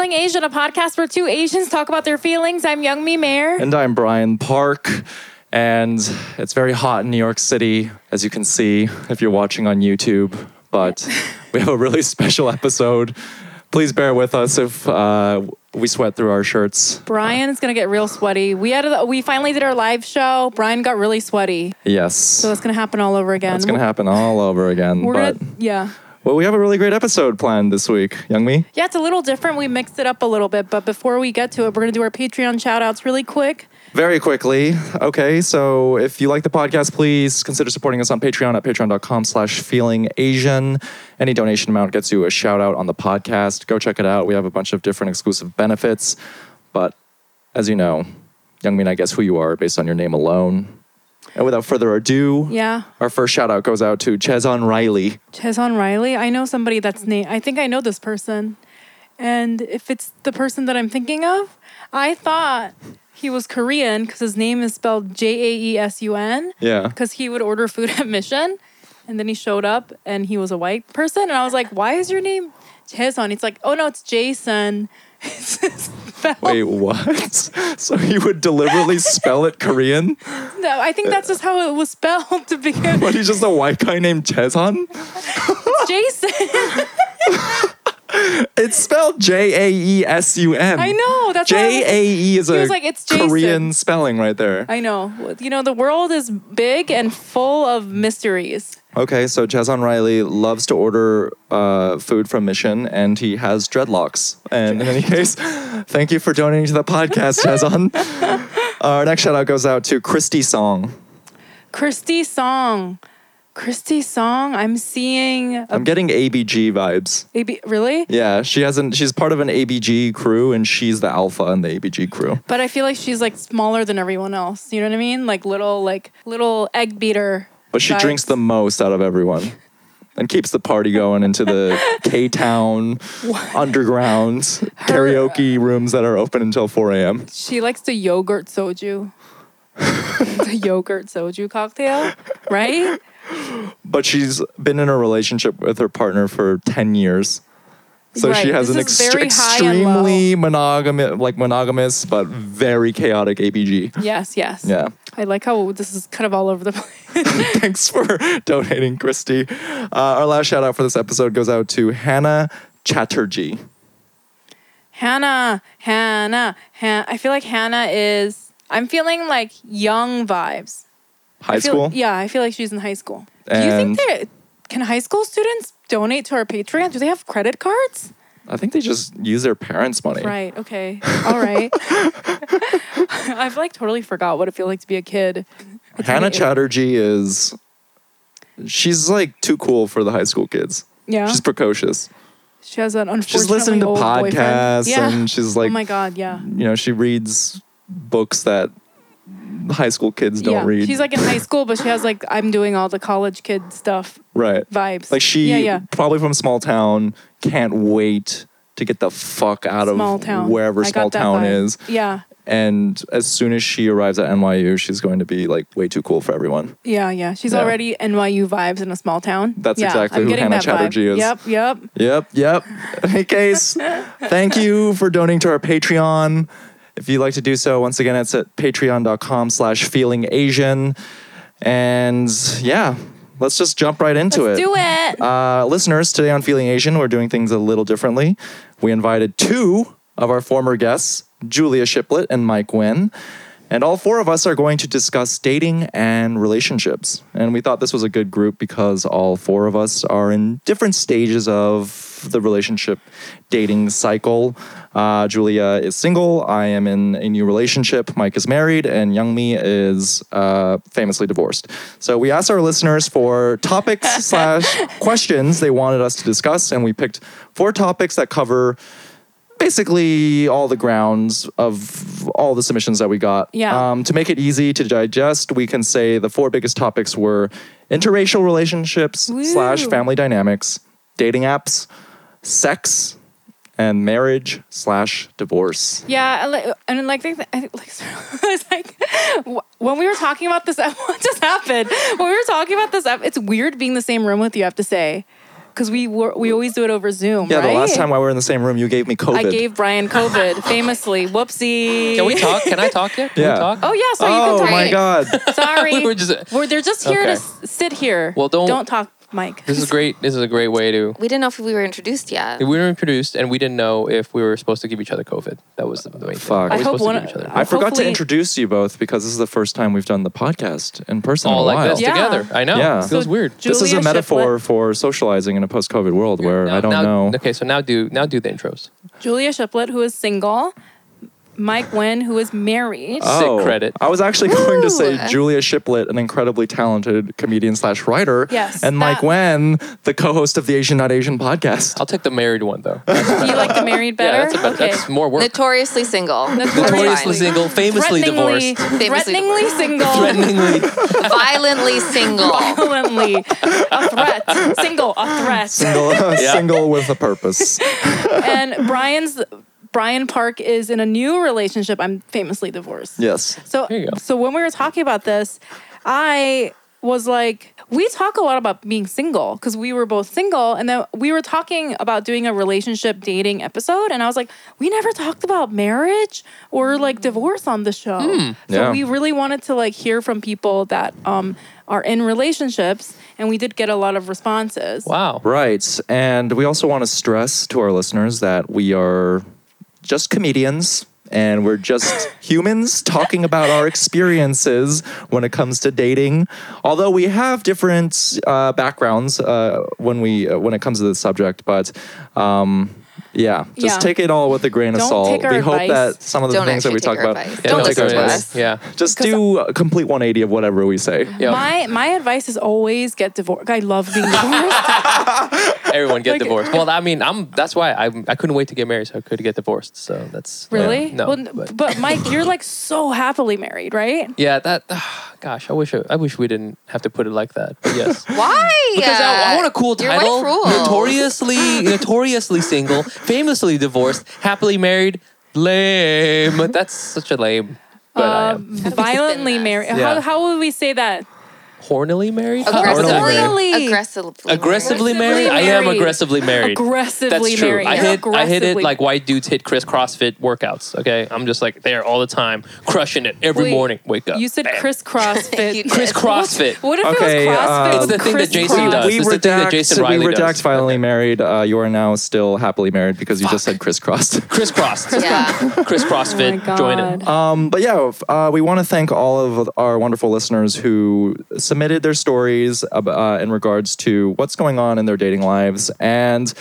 Feeling Asian, a podcast where two Asians talk about their feelings. I'm Young Mi Mayer. And I'm Brian Park. And it's very hot in New York City, as you can see if you're watching on YouTube. But we have a really special episode. Please bear with us if uh, we sweat through our shirts. Brian's gonna get real sweaty. We had a, we finally did our live show. Brian got really sweaty, Yes. so it's gonna happen all over again. It's going to happen all over again. We're but, gonna yeah. Well, we have a really great episode planned this week, Young Mi. Yeah, it's a little different. We mixed it up a little bit, but before we get to it, we're gonna do our Patreon shout outs really quick. Very quickly. Okay, so if you like the podcast, please consider supporting us on Patreon at patreon.com slash feeling Asian. Any donation amount gets you a shout out on the podcast. Go check it out. We have a bunch of different exclusive benefits. But as you know, Young Min, I guess who you are based on your name alone. And without further ado, Yeah. our first shout out goes out to Chezon Riley. Chezon Riley. I know somebody that's named. I think I know this person, and if it's the person that I'm thinking of, I thought he was Korean because his name is spelled J A E S U N. Yeah. Because he would order food at Mission, and then he showed up and he was a white person, and I was like, "Why is your name Chezon?" It's like, "Oh no, it's Jason." It's spelled- Wait, what? so he would deliberately spell it Korean? No, I think that's just how it was spelled to begin. But he's just a white guy named Chezon? Jason. It's spelled J A E S U M. I know. That's J A E is a like, "It's Jason." Korean spelling right there. I know. You know, the world is big and full of mysteries. Okay, so Chazon Riley loves to order uh, food from Mission, and he has dreadlocks. And in any case, thank you for donating to the podcast, Chazon. Our next shout out goes out to Christy Song. Christy Song. Christy Song. I'm seeing I'm getting ABG vibes. AB, Really? Yeah, she hasn't. She's part of an ABG crew, and she's the alpha in the ABG crew. But I feel like she's like smaller than everyone else. You know what I mean? Like little, like little egg beater. But she vibes. drinks the most out of everyone and keeps the party going into the K Town underground karaoke rooms that are open until 4 a.m. She likes the yogurt soju. the yogurt soju cocktail, right? But she's been in a relationship with her partner for 10 years. So she has this an is ext- very high and low. extremely monogamous, like monogamous, but very chaotic ABG. Yes, yes. Yeah. I like how this is kind of all over the place. Thanks for donating, Christy. Uh, our last shout out for this episode goes out to Hannah Chatterjee. Hannah, Hannah, Han- I feel like Hannah is. I'm feeling like young vibes. High feel- school. Yeah, I feel like she's in high school. Do you think that can high school students donate to our Patreon? Do they have credit cards? I think they just use their parents' money. Right. Okay. All right. I've like totally forgot what it feels like to be a kid. A Hannah. Chatterjee is she's like too cool for the high school kids. Yeah. She's precocious. she has an unfortunately She's listening to podcasts Yeah. and she's oh like oh my god. Yeah. you know, she reads books that high school kids don't yeah. read. She's like in high school, but she has like I'm doing all the college kid stuff right. vibes. Like she Yeah. Yeah. probably from small town can't wait to get the fuck out Small of town. wherever I small town vibe. is. Yeah. And as soon as she arrives at NYU, she's going to be like way too cool for everyone. Yeah, yeah. She's Yeah. already NYU vibes in a small town. That's yeah, exactly I'm who Hannah that vibe. Chatterjee is. Yep, yep. Yep, yep. In any case, thank you for donating to our Patreon. If you'd like to do so, once again, it's at patreon.com slash feeling Asian. And yeah, let's just jump right into it. Let's it. do it. Uh, listeners, today on Feeling Asian, we're doing things a little differently. We invited two of our former guests, Julia Shiplett and Mike Nguyen. And all four of us are going to discuss dating and relationships. And we thought this was a good group because all four of us are in different stages of the relationship dating cycle. Uh, Julia is single. I am in a new relationship. Mike is married, and Young Mi is uh, famously divorced. So we asked our listeners for topics slash questions they wanted us to discuss, and we picked four topics that cover basically all the grounds of all the submissions that we got. Yeah. Um, to make it easy to digest, we can say the four biggest topics were interracial relationships slash family dynamics, dating apps, sex, and marriage slash divorce. Yeah, and like, and like, I, like it's like when we were talking about this, what just happened? When we were talking about this, it's weird being in the same room with you. I have to say, because we were we always do it over Zoom. Yeah, right? the last time while we were in the same room, you gave me COVID. I gave Brian COVID famously. Whoopsie. Can we talk? Can I talk yet? Can Yeah. we talk? Oh yeah, so you oh can talk. my god. Sorry. We were just- We're- they're just here to Okay. s- sit here. Well, don't- don't talk, Mike. This is great. This is a great way to. We didn't know if we were introduced yet. We were introduced, and we didn't know if we were supposed to give each other COVID. That was the main thing. Fuck. Are I we hope supposed to give each other I forgot to Hopefully- introduce you both because this is the first time we've done the podcast in person all in a like while. this Yeah. together. I know. Yeah. It feels So weird. This is a metaphor Shiplett- for socializing in a post-COVID world where Now- I don't now- know. Okay, so now do now do the intros. Julia Shiplett, who is single. Mike Nguyen, who is married. Sick oh, credit. Oh, I was actually going to say Woo! Julia Shiplett, an incredibly talented comedian slash writer. Yes, And Mike that- Nguyen, the co-host of the Asian Not Asian podcast. I'll take the married one though. you like the married better? Yeah, that's, a better, okay. that's more work. Notoriously single. Notoriously single, famously threateningly, divorced, threateningly single, threateningly. Violently single. violently a threat, single, a threat. Single, Yeah. single with a purpose. And Brian's Brian Park is in a new relationship. I'm famously divorced. Yes. So, There you go. so when we were talking about this, I was like, we talk a lot about being single because we were both single, and then we were talking about doing a relationship dating episode, and I was like, we never talked about marriage or like divorce on the show. So Yeah. we really wanted to like hear from people that um are in relationships, and we did get a lot of responses. Wow. Right. And we also want to stress to our listeners that we are just comedians and we're just humans talking about our experiences when it comes to dating. Although we have different uh, backgrounds uh, when we uh, when it comes to this subject, but um, yeah, just Yeah. take it all with a grain of Don't salt. take our we hope that some of the Don't things that we actually talk take our about advice. Yeah, don't no, take our sorry, advice. Yeah. Just do a complete 180 of whatever we say. Yeah. My my advice is always get divorced. I love being divorced. Everyone get Like- divorced. Well, I mean, I'm. That's why I I couldn't wait to get married, so I could get divorced. So that's really? Yeah. No. Well, but, but Mike, you're like so happily married, right? yeah, that. Ah, gosh, I wish I, I wish we didn't have to put it like that. But yes. Why? Because I, I want a cool Your title. life rules. Notoriously, notoriously single, famously divorced, happily married. Lame. That's such a lame. But I Um, am violently married. Yeah. How, how would we say that? Hornily married. Aggressively Horribly. married. Aggressively. Aggressively Aggressively married. I am married. aggressively married. Aggressively That's true. married. I hit I hit it like white dudes hit Chris CrossFit workouts. Okay, I'm just like there all the time, crushing it every Wait, morning. Wake up. You said Bam. Chris CrossFit. Chris CrossFit. What if Okay, it was uh, CrossFit? It's the thing that Jason Cross? does. we It's the thing that redact, Jason we Riley redact does. violently married. Uh, you are now still happily married because you just said crisscrossed. Chris Cross. Yeah. Chris CrossFit. Oh join it. Um, but yeah, uh, we want to thank all of our wonderful listeners who submitted their stories uh, in regards to what's going on in their dating lives. And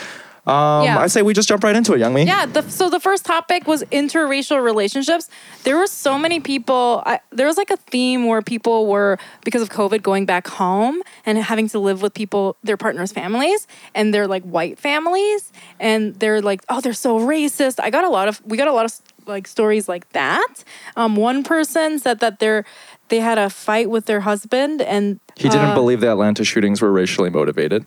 um, Yeah. I say we just jump right into it, Young Mi. Yeah. The, so the first topic was interracial relationships. There were so many people. I, there was like a theme where people were because of COVID going back home and having to live with people, their partners' families, and they're like white families, and they're like, oh, they're so racist. I got a lot of. We got a lot of like stories like that. Um, one person said that they're they had a fight with their husband and He didn't uh, believe the Atlanta shootings were racially motivated.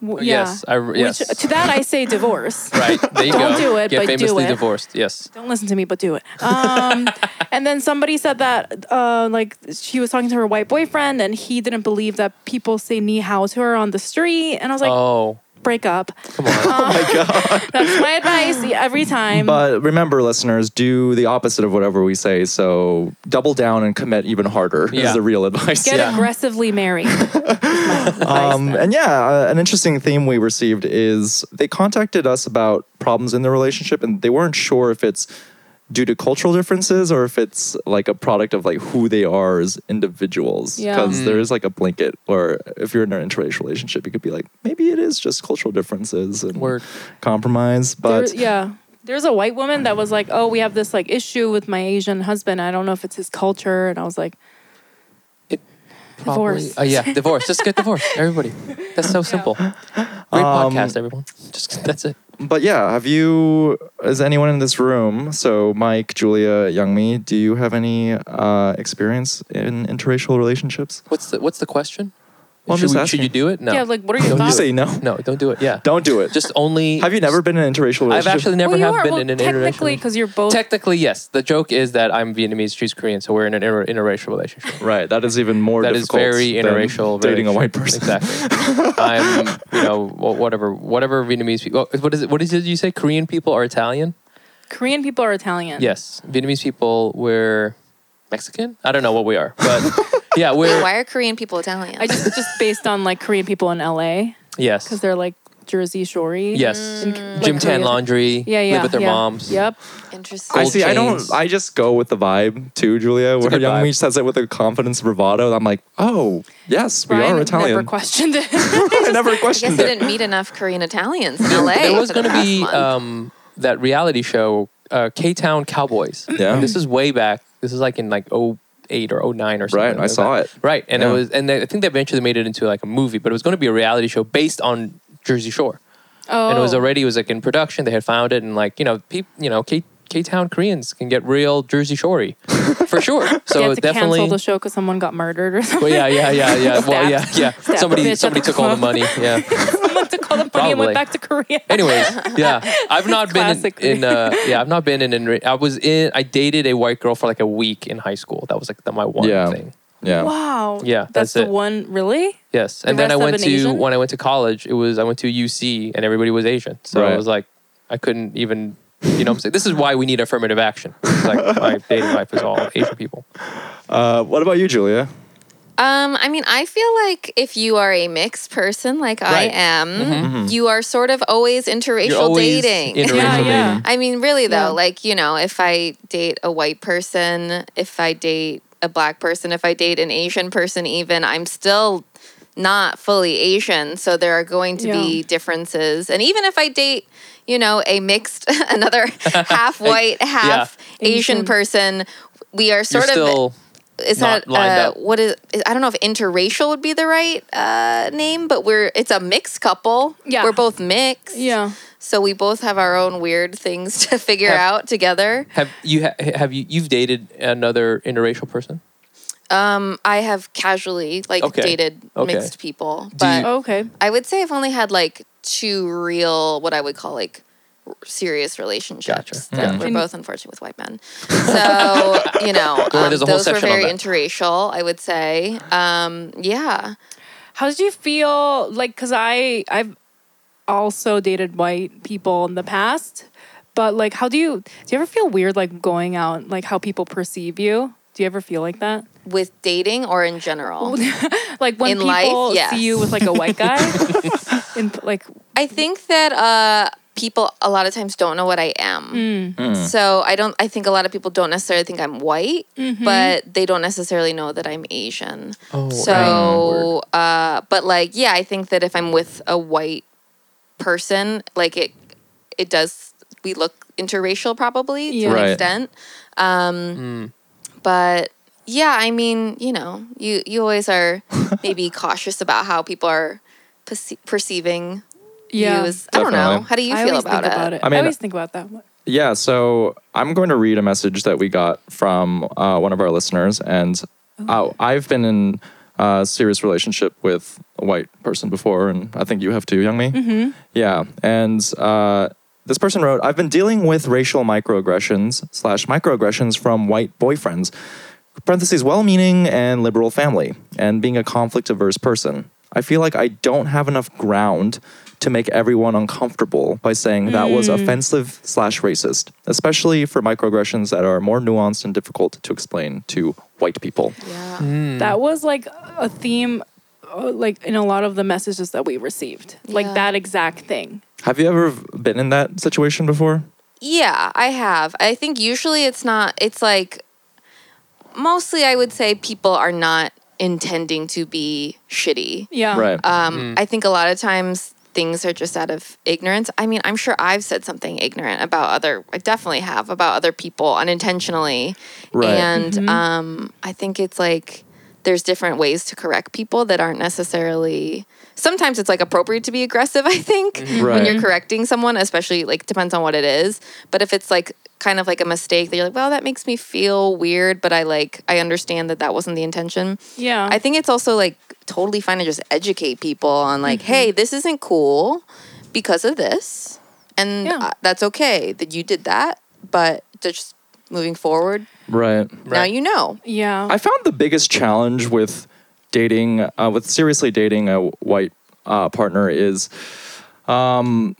w- yeah. Yes, I- yes. Which, to that I say divorce. Right. There you Don't go. do it, Get but do famously it. divorced. Yes. don't listen to me, but do it. Um, and then somebody said that, uh, like, she was talking to her white boyfriend, and he didn't believe that people say ni hao to her on the street. And I was like, oh, break up. come on. That's my advice every time. But remember, listeners, do the opposite of whatever we say. So double down and commit even harder Yeah. is the real advice. Get Yeah. aggressively married. Um, and yeah, uh, an interesting theme we received is they contacted us about problems in their relationship, and they weren't sure if it's due to cultural differences or if it's like a product of like who they are as individuals. Yeah. Because mm. there is like a blanket, or if you're in an interracial relationship, you could be like, maybe it is just cultural differences and Word. compromise. There- But yeah. There's a white woman that was like, "Oh, we have this like issue with my Asian husband. I don't know if it's his culture." And I was like, Probably- Divorce. Uh, yeah, divorce. Just get divorced, everybody. That's so simple. Great Um, podcast, everyone. Just that's it. but yeah, have you? Is anyone in this room? So Mike, Julia, Youngmi, do you have any uh, experience in interracial relationships? What's the What's the question? Well, should, we- should you do it? No. Yeah, like what are your Don't You say no. no, don't do it. Yeah. Don't do it. Just only. Have you never been in an interracial relationship? I've actually never well, you have are. been well, in an interracial. technically because you're both. Technically, yes. The joke is that I'm Vietnamese, she's Korean, so we're in an inter- interracial relationship. Right. That is even more That is difficult. very than interracial. Dating a white person. Exactly. I'm, you know, whatever, whatever Vietnamese people. What is it? What is it? You say Korean people are Italian? Korean people are Italian. Yes. Vietnamese people, we're Mexican. I don't know what we are, but yeah, we're Why are Korean people Italian? I just just based on like Korean people in LA yes, because they're like Jersey Shorey. yes. in- Mm. like Gym tan Korea. laundry. Yeah, yeah. Live with their yeah. moms. Yep. Interesting. I Gold see. I don't. I just go with the vibe too, Julia. a Where good Young vibe. Mi says it with a confidence, bravado. I'm like, oh yes, we Ryan are never Italian. questioned it. I never I guess questioned I it. didn't meet enough Korean Italians in LA. There was going to be um, that reality show, uh, K Town Cowboys. Yeah. And this is way back. This is like in like 08 or 09 or something. Right, I saw that. it. Right, and Yeah. it was, and they, I think they eventually made it into like a movie, but it was going to be a reality show based on Jersey Shore. oh. and it was oh. already it was like in production. They had found it, and like you know, peop, you know, K K Town Koreans can get real Jersey Shorey for sure. So you to definitely. cancel the show because someone got murdered or something. Well, yeah, yeah, yeah, yeah. Well, yeah, yeah. stabbed Somebody, the somebody took all the money. Yeah. someone took all the money and went back to Korea. Anyways, yeah, I've not been in, in uh, yeah, I've not been in, in. I was in. I dated a white girl for like a week in high school. That was like the, my one Yeah. thing. Yeah. Wow. Yeah, That's, that's the it. one. Really? Yes, The and then I went to Asian? when I went to college. It was I went to UC and everybody was Asian, so Right. I was like, I couldn't even. You know, what I'm saying this is why we need affirmative action. It's like my dating life is all Asian people. Uh, what about you, Julia? Um, I mean, I feel like if you are a mixed person like I Right. am, Mm-hmm. you are sort of always interracial You're always dating. interracial Yeah, dating. yeah. I mean, really though, Yeah. like, you know, if I date a white person, if I date a black person, if I date an Asian person, even, I'm still not fully Asian. So there are going to be differences. And even if I date, you know, a mixed, another half white, half Asian Asian. person, we are You're sort of still is not that uh, up. what is I don't know if interracial would be the right uh, name, but we're it's a mixed couple. Yeah. we're both mixed. Yeah. so we both have our own weird things to figure Have- out together. have you ha- have you you've dated another interracial person? Um, I have casually like Okay. dated Okay. mixed people, but you- Okay. I would say I've only had like two real what I would call like r- serious relationships Gotcha. that Gotcha. were both unfortunately with white men. So you know, Go ahead, um, there's a whole those were section on very that. interracial. I would say, um, yeah. How did you feel like cuz I I've also dated white people in the past, but like how do you do you ever feel weird like going out like how people perceive you? Do you ever feel like that? With dating or in general? Like when In life, people yes. see you with like a white guy in like I think that uh, people a lot of times don't know what I am. mm, So I don't. I think a lot of people don't necessarily think I'm white, Mm-hmm. but they don't necessarily know that I'm Asian. Oh, So, uh, but like, yeah, I think that if I'm with a white person, like it, it does. We look interracial probably Yeah. to Right. an extent. Um, But yeah, I mean, you know, you you always are maybe cautious about how people are perce- perceiving yeah. you. As, I don't know. How do you I feel always about think it? about it. I I, always think about that. Yeah, so I'm going to read a message that we got from uh, one of our listeners, and uh, I've been in a serious relationship with a white person before, and I think you have too, Young Mi. Mm-hmm. Yeah, and uh, this person wrote, "I've been dealing with racial microaggressions slash microaggressions from white boyfriends." Parentheses, well-meaning and liberal family, and being a conflict-averse person. I feel like I don't have enough ground to make everyone uncomfortable by saying that was offensive slash racist, especially for microaggressions that are more nuanced and difficult to explain to white people. Yeah. Hmm. That was like a theme, uh, like in a lot of the messages that we received, like that exact thing. Have you ever been in that situation before? Yeah, I have. I think usually it's not, it's like, mostly I would say people are not intending to be shitty. Yeah. Right. Um, I think a lot of times things are just out of ignorance. I mean, I'm sure I've said something ignorant about other, I definitely have about other people unintentionally. Right. And um, I think it's like there's different ways to correct people that aren't necessarily sometimes it's like appropriate to be aggressive, I think, when you're correcting someone, especially like depends on what it is. But if it's like kind of like a mistake that you're like, well, that makes me feel weird, but I like I understand that that wasn't the intention. Yeah. I think it's also like totally fine to just educate people on like, Mm-hmm. hey, this isn't cool because of this, and Yeah. that's okay that you did that, but just moving forward, Right. now Right. you know. yeah. I found the biggest challenge with dating, uh, with seriously dating a white uh, partner is, um,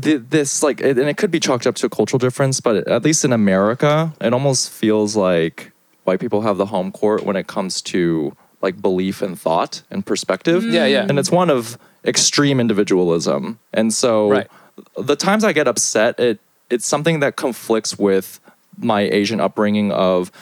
th- this like, it, and it could be chalked up to a cultural difference, but at least in America, it almost feels like white people have the home court when it comes to like belief and thought and perspective. Yeah, yeah. And it's one of extreme individualism. And so Right. the times I get upset, it it's something that conflicts with my Asian upbringing of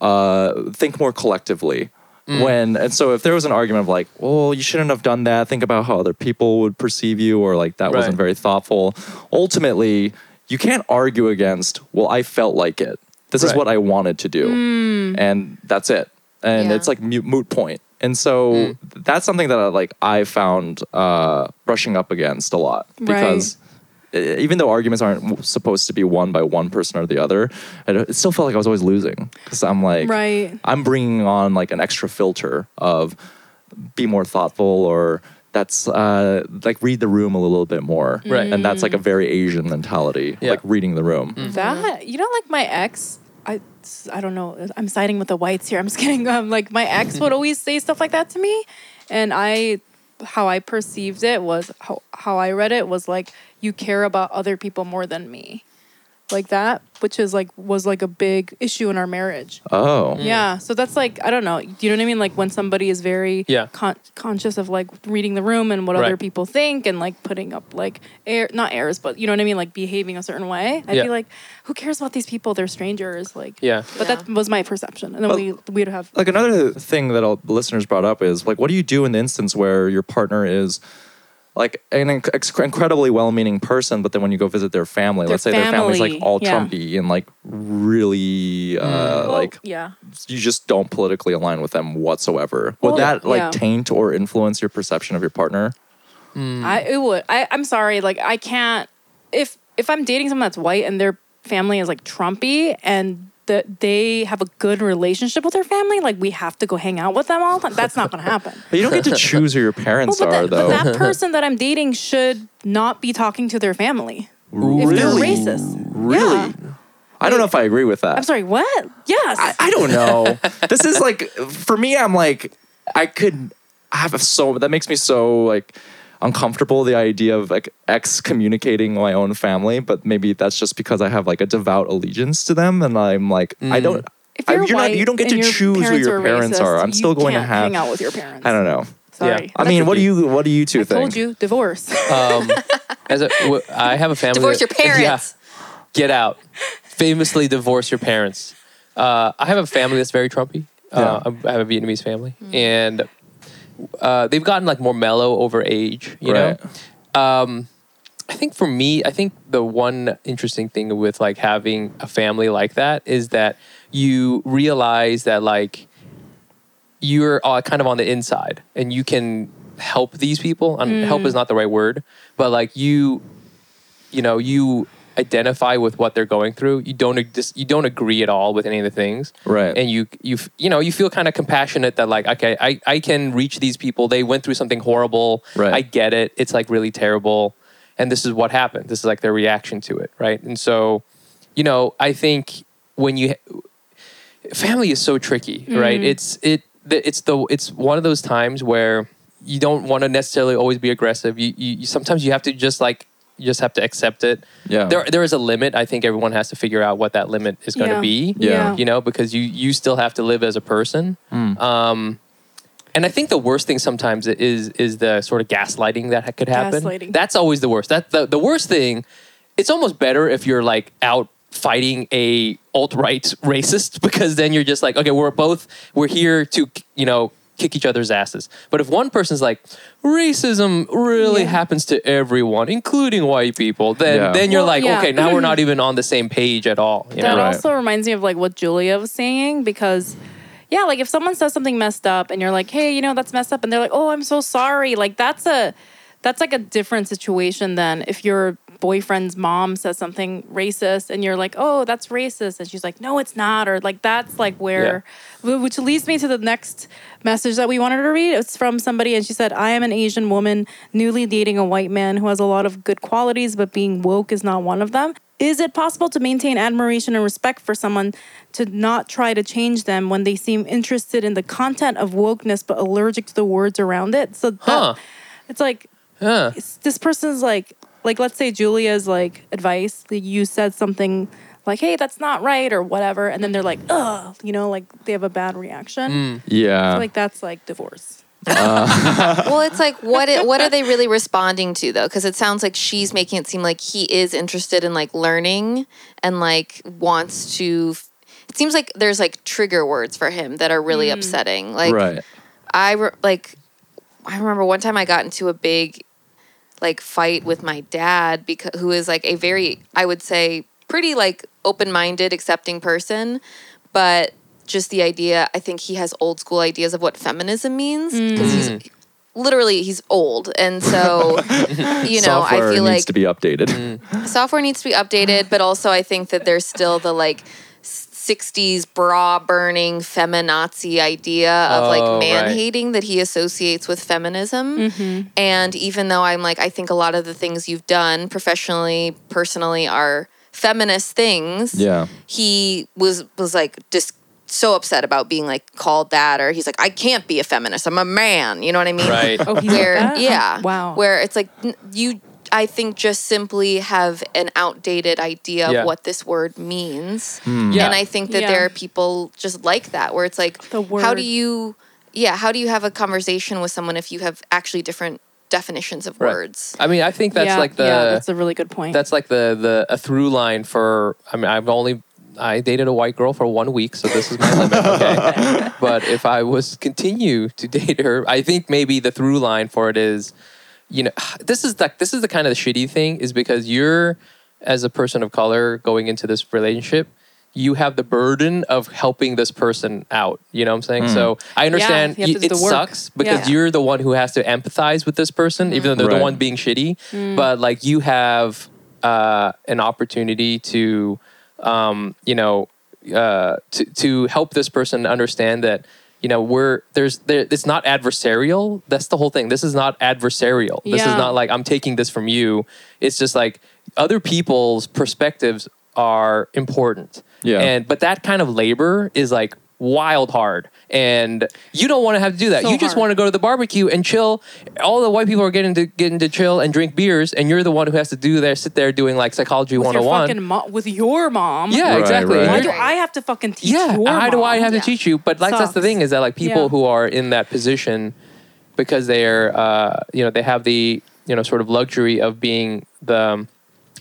uh, think more collectively. Mm. When and so if there was an argument of like, well, you shouldn't have done that. Think about how other people would perceive you, or like that wasn't very thoughtful. Ultimately, you can't argue against. Well, I felt like it. This is what I wanted to do, mm. and that's it. And Yeah. it's like mute, moot point. And so mm. that's something that I like I found uh, brushing up against a lot because e- even though arguments aren't supposed to be won by one person or the other, it, it still felt like I was always losing because I'm like, Right. I'm bringing on like an extra filter of be more thoughtful or that's uh, like read the room a little bit more, Right. And that's like a very Asian mentality, Yeah. like reading the room. That you know, like my ex, I I don't know. I'm siding with the whites here. I'm just kidding. Um, like my ex would always say stuff like that to me, and I, how I perceived it was how how I read it was like you care about other people more than me, like that, which is like was like a big issue in our marriage. Oh, mm. Yeah, so that's like I don't know. Do you know what I mean? Like when somebody is very Yeah. con- conscious of like reading the room and what other people think and like putting up like air not airs, but you know what I mean, like behaving a certain way. I'd Yeah. be like, who cares about these people? They're strangers. Like Yeah. But that was my perception, and then Well, we we'd have like another thing that all the listeners brought up is like what do you do in the instance where your partner is like an inc- incredibly well-meaning person but then when you go visit their family Their let's say their family's like all yeah. trumpy and like really uh Well, like yeah. you just don't politically align with them whatsoever would Well, that like yeah. taint or influence your perception of your partner I it would. I I'm sorry. Like I can't if if I'm dating someone that's white and their family is like Trumpy and that they have a good relationship with their family, like we have to go hang out with them all the time. That's not gonna happen. but you don't get to choose who your parents Well, but, are that, but though that person that I'm dating should not be talking to their family. If really they're racist. really Yeah. i don't know if i agree with that I'm sorry, what? Yes. I, I don't know. this is like for me. I'm like I could have so that makes me so like uncomfortable. The idea of like excommunicating my own family, but maybe that's just because I have like a devout allegiance to them, and I'm like I don't. if I- you're, you're not- white you don't get to choose who your are parents racist, are. I'm still going to have. hang out with your parents. I don't know. Sorry. I mean, what do you what do you two I think? told you, divorce. Um, as a, w- I have a family. Divorce that- your parents. Yeah, get out. Famously divorce your parents. Uh, I have a family that's very Trumpy. Uh, I have a Vietnamese family, and uh, they've gotten like more mellow over age. You Right. know. Um, I think for me, I think the one interesting thing with like having a family like that is that you realize that like you're uh, kind of on the inside and you can help these people. And help is not the right word, but like you, you know, you identify with what they're going through. You don't ag- dis- you don't agree at all with any of the things, Right. And you you you know you feel kind of compassionate that like okay I I can reach these people. They went through something horrible. Right. I get it. It's like really terrible, and this is what happened. This is like their reaction to it, right? And so, you know, I think when you family is so tricky, mm-hmm. right? It's it it's the it's one of those times where you don't want to necessarily always be aggressive. You, you, you sometimes you have to just like you just have to accept it. Yeah. There there is a limit. I think everyone has to figure out what that limit is going to Yeah. be. Yeah. You know, because you you still have to live as a person. Um and I think the worst thing sometimes is is the sort of gaslighting that could happen. Gaslighting. That's always the worst. That the, the worst thing. It's almost better if you're like out fighting a alt right racist because then you're just like, okay, we're both we're here to you know kick each other's asses. But if one person's like, racism really Yeah. happens to everyone, including white people, then Yeah. then you're Well, like, yeah. okay, now we're not even on the same page at all. You That know? Right. also reminds me of like what Julia was saying because, yeah, like if someone says something messed up and you're like, hey, you know, that's messed up, and they're like, oh, I'm so sorry. Like that's a that's like a different situation than if your boyfriend's mom says something racist and you're like, oh, that's racist. And she's like, no, it's not. Or like that's like where wh- which leads me to the next message that we wanted to read. It's from somebody and she said, I am an Asian woman newly dating a white man who has a lot of good qualities, but being woke is not one of them. Is it possible to maintain admiration and respect for someone to not try to change them when they seem interested in the content of wokeness but allergic to the words around it? So that, Huh. it's like Huh. this person's like like let's say Julia's like advice that you said something like hey that's not right or whatever and then they're like ugh you know like they have a bad reaction mm. Yeah. like that's like divorce uh. well, it's like what it, what are they really responding to though? Because it sounds like she's making it seem like he is interested in like learning and like wants to. It seems like there's like trigger words for him that are really mm. upsetting. Like right. I re- like I remember one time I got into a big like fight with my dad because who is like a very I would say pretty like open-minded accepting person. But just the idea I think he has old school ideas of what feminism means. Mm. Because he's mm. literally he's old. And so you know Software I feel like software needs to be updated. Mm. software needs to be updated, but also I think that there's still the like s- 60s bra burning feminazi idea of Oh, like man right. hating that he associates with feminism. Mm-hmm. And even though I'm like, I think a lot of the things you've done professionally, personally are feminist things. Yeah. He was was like just so upset about being like called that or he's like I can't be a feminist. I'm a man. You know what I mean? Right. oh he's where like that? yeah wow where it's like n- you i think just simply have an outdated idea Yeah. of what this word means hmm. Yeah. and i think that Yeah. there are people just like that where it's like The how do you yeah how do you have a conversation with someone if you have actually different definitions of Right. words I mean, I think that's yeah, like the yeah that's a really good point that's like the the a through line for i mean i've only i dated a white girl for one week so this is my limit okay but if i was continue to date her i think maybe the through line for it is you know this is like this is the kind of shitty thing is because you're as a person of color going into this relationship you have the burden of helping this person out. You know what i'm saying? So i understand you have to y- do it sucks because Yeah. you're the one who has to empathize with this person even though they're Right. the one being shitty. But like you have uh, an opportunity to um, you know uh, to, to help this person understand that you know we're there's there it's not adversarial. That's the whole thing. This is not adversarial. This is not like i'm taking this from you. It's just like other people's perspectives are important. Yeah. and but that kind of labor is like wild hard and you don't want to have to do that So you just hard. want to go to the barbecue and chill all the white people are getting to getting to chill and drink beers and you're the one who has to do there sit there doing like psychology with your 101 fucking mo- with your mom yeah Right, exactly right. why do I have to fucking teach yeah your how do i mom? have Yeah. to teach you but like that's the thing is that like people Yeah. who are in that position because they're uh, you know they have the you know sort of luxury of being the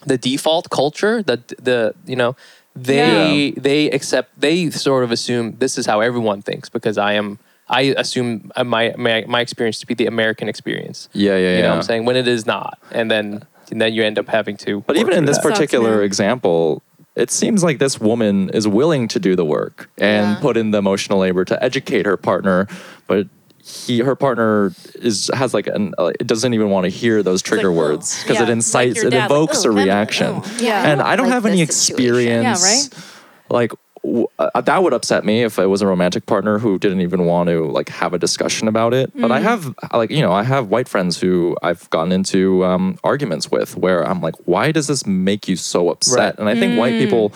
the default culture that the you know they they accept they sort of assume this is how everyone thinks because i am i assume uh, my my, my experience to be the american experience Yeah, yeah, you yeah. know what i'm saying when it is not and then and then you end up having to But even in this that. Particular man. example, it seems like this woman is willing to do the work and Yeah. put in the emotional labor to educate her partner, but he her partner is has like an uh, it doesn't even want to hear those trigger like, words because Yeah, it incites your it dad, like, evokes "Ugh, a reaction. ugh." Yeah. And I don't like have any situation. experience Yeah, right? like w- uh, that would upset me if it was a romantic partner who didn't even want to like have a discussion about it but i Mm. have like you know i have white friends who i've gotten into um, arguments with where i'm like why does this make you so upset Right. and i think white people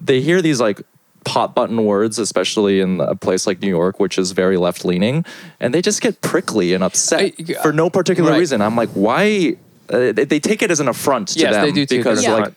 they hear these like hot button words especially in a place like new york which is very left leaning and they just get prickly and upset I- for no particular Right. reason i'm like why uh, they, they take it as an affront to Yes, them they do take it because as an like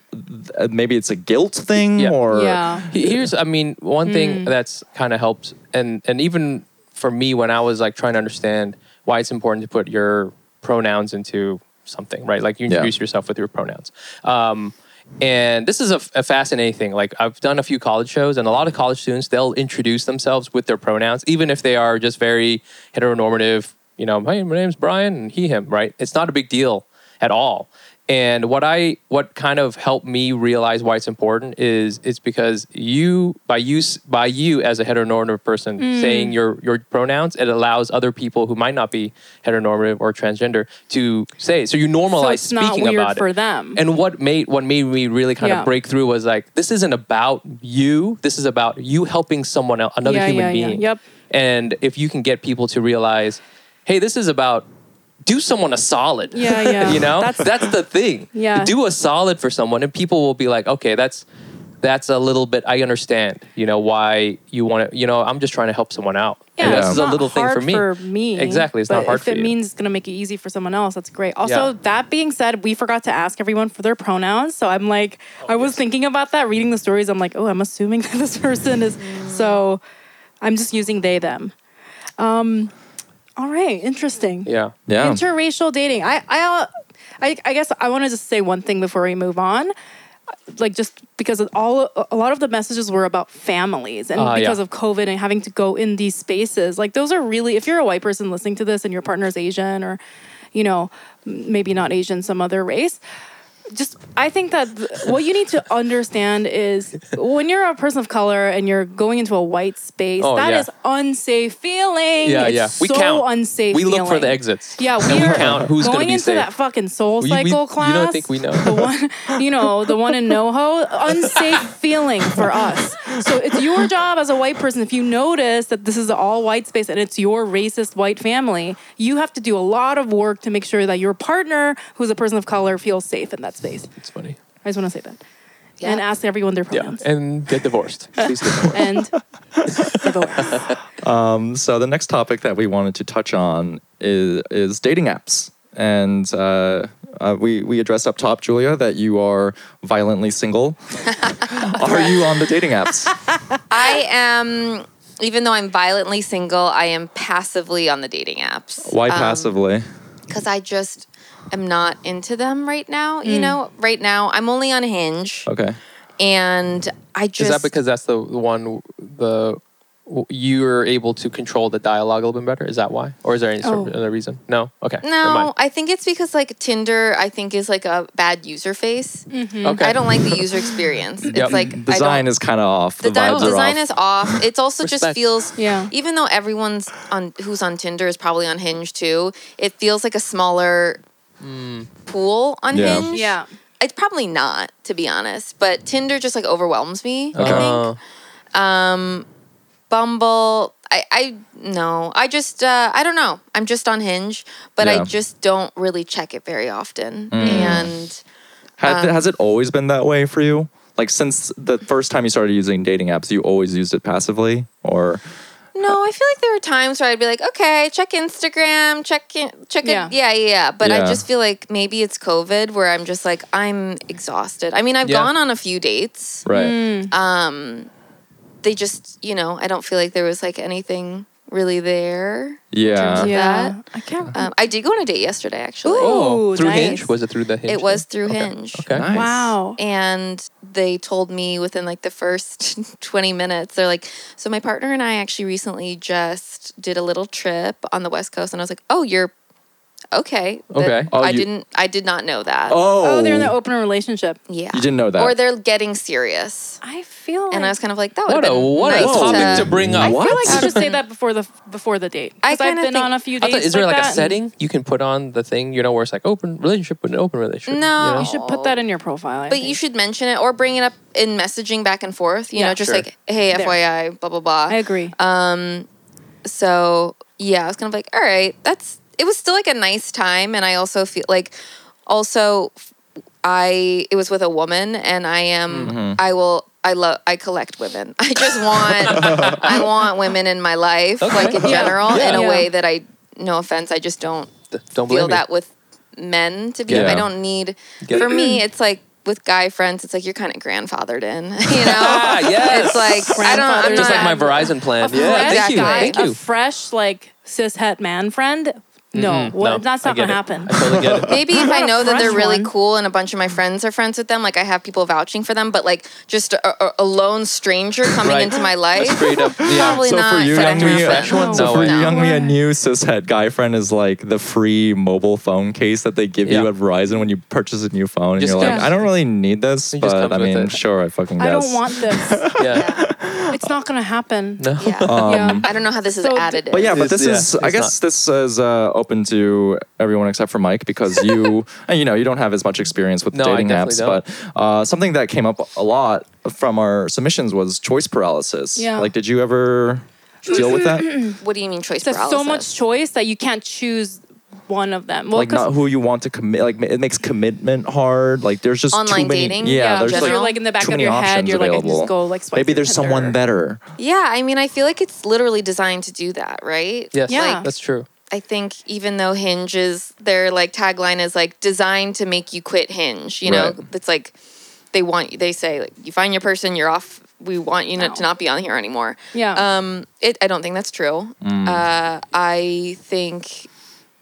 th- maybe it's a guilt thing Yeah. or yeah Here's, I mean, one thing that's kind of helped, and and even for me when I was like trying to understand why it's important to put your pronouns into something, right? Like you Yeah. introduce yourself with your pronouns. Um, and this is a, a fascinating thing. Like I've done a few college shows, and a lot of college students they'll introduce themselves with their pronouns, even if they are just very heteronormative. You know, hey, my name's Brian, and he, him, right? It's not a big deal at all. And what I what kind of helped me realize why it's important is it's because you by use by you as a heteronormative person Mm. saying your your pronouns, it allows other people who might not be heteronormative or transgender to say. it. So you so normalize it's not speaking weird about for it. them. And what made what made me really kind Yeah. of break through was like this isn't about you. This is about you helping someone else, another Yeah, human yeah. being. Yep. And if you can get people to realize, hey, this is about do someone a solid. Yeah, yeah. you know, That's- that's, the thing. Yeah. Do a solid for someone, and people will be like, okay, that's that's a little bit. I understand. You know why you want to. You know, I'm just trying to help someone out. Yeah, Yeah. this is a little thing for me. For me, Exactly, it's not hard if for it you. means it's gonna make it easy for someone else, that's great. Also, Yeah. that being said, we forgot to ask everyone for their pronouns. So I'm like, I was thinking about that, reading the stories. I'm like, oh, I'm assuming that this person is. So I'm just using they them. Um, all right, interesting. Yeah. Yeah. Interracial dating. I I uh, I, I guess I want to just say one thing before we move on. Like just because of all a lot of the messages were about families and yeah. because of COVID and having to go in these spaces. Like those are really if you're a white person listening to this and your partner's Asian or you know maybe not Asian some other race just I think that th- what you need to understand is when you're a person of color and you're going into a white space, Oh, that yeah. is unsafe feeling. Yeah, it's yeah. We so count. unsafe. We look for the exits. Yeah, we we count who's going be into safe. that fucking soul We- we- cycle you class. don't think we know? the one, you know, the one in NoHo, unsafe feeling for us. So it's your job as a white person. If you notice that this is all white space and it's your racist white family, you have to do a lot of work to make sure that your partner, who's a person of color, feels safe in that space. It's funny. I just want to say that. Yeah. And ask everyone their Yeah. pronouns. And get divorced. Please get divorced. And divorce. Um, so the next topic that we wanted to touch on is, is dating apps. And uh, uh, we, we addressed up top, Julia, that you are violently single. are you on the dating apps? I am, even though I'm violently single, I am passively on the dating apps. Why Um, passively? Because I just am not into them right now. Mm. You know, right now I'm only on Hinge, Okay. and I just Is that because that's the the one the you're able to control the dialogue a little bit better? Is that why, or is there any sort of Oh. other reason? No. Okay. no. I think it's because like Tinder, I think is like a bad user face. Okay. I don't like the user experience. Yep. It's like I Design don't- is kind of off. The, the di- design off. is off. It's also just feels Yeah. Even though everyone's on who's on Tinder is probably on Hinge too, it feels like a smaller pool on Yeah. Hinge. yeah. It's probably not, to be honest. But Tinder just like overwhelms me. I Uh, think. Um, Bumble. I, I no. I just uh, I don't know. I'm just on Hinge, but Yeah. I just don't really check it very often. Mm. And Has, um, has it always been that way for you? Like since the first time you started using dating apps, you always used it passively, or No, I feel like there were times where I'd be like, okay, check Instagram, check in, check Yeah. it, yeah, yeah, yeah. But Yeah. I just feel like maybe it's COVID where I'm just like I'm exhausted. I mean, I've Yeah. gone on a few dates. right? Mm. Um, they just, you know, I don't feel like there was like anything really there. Yeah. of Yeah. that. I can't. Um, I did go on a date yesterday, actually. Oh, Ooh, through nice. Hinge? Was it through the Hinge? It was through Okay. Hinge. Okay. Nice. Wow. And they told me within like the first 20 minutes, they're like, So my partner and I actually recently just did a little trip on the West Coast. And I was like, Oh, you're okay. Okay. Oh, I you- didn't, I did not know that. Oh, Oh, they're in an open relationship. yeah. You didn't know that. Or they're getting serious. I feel like And I was kind of like, That would What have a been what nice a topic to, to bring up. What? feel like you should say that before the before the date. I I've kinda been think- on a few I dates. thought, is there like, that a and setting you can put on the thing, you know, where it's like open relationship with an open relationship? No. you know? You should put that in your profile. I But think. you should mention it or bring it up in messaging back and forth. You Yeah. know, just Sure. like, hey, There. FYI, blah blah blah. I agree. Um, so yeah, I was kind of like, all right, that's. It was still like a nice time, and I also feel like, also, I it was with a woman, and I am. Mm-hmm. I will. I love. I collect women. I just want. I want women in my life, Okay. like in Yeah. general, in Yeah. a way that I. No offense, I just don't Don't blame feel me. that with men to be. Yeah. I don't need. Get for it. me, it's like with guy friends, it's like you're kind of grandfathered in. You know. Ah, yes. It's like I don't. I'm just not, like my Verizon plan. A Yeah, fresh thank you, guy, thank A you. fresh like cis het man friend. No, well, No, that's I not get gonna it. happen. I totally get it. Maybe if I know that they're fresh really one. cool and a bunch of my friends are friends with them, like I have people vouching for them, but like just a, a, a lone stranger coming Right. into my life, Straight up. Yeah. probably So not. for you, gonna Young Mi, happen. fresh one? so No for way. you, Young Mi, a Why? new cishet guy friend is like the free mobile phone case that they give you Yeah. at Verizon when you purchase a new phone. And Just you're like, comes- I don't really need this, It just but comes I with mean, it. sure, I fucking guess. I don't want this. yeah. It's not gonna happen. No. Yeah. yeah. I don't know how this is So- additive. But yeah, but It's- this yeah, is I it's guess this is uh, open to everyone except for Mike because you and, you know you don't have as much experience with No, dating apps, definitely but uh, something that came up a lot from our submissions was choice paralysis. Yeah. Like, did you ever deal with that? what do you mean choice paralysis? There's paralysis? so much choice that you can't choose one of them. Well, like 'cause- not who you want to commit. Like it makes commitment hard. Like there's just Online too many, dating? Yeah, Yeah, there's so like you're like in the back of your head, you're like, I available. just go like Maybe through there's someone better. Yeah, I mean, I feel like it's literally designed to do that, right? Yes. Yeah. That's true. I think even though Hinge is their like tagline is like designed to make you quit Hinge, you know, Right. it's like they want they say like you find your person, you're off. We want you not, to not be on here anymore. Yeah. Um, it I don't think that's true. Mm. Uh, I think,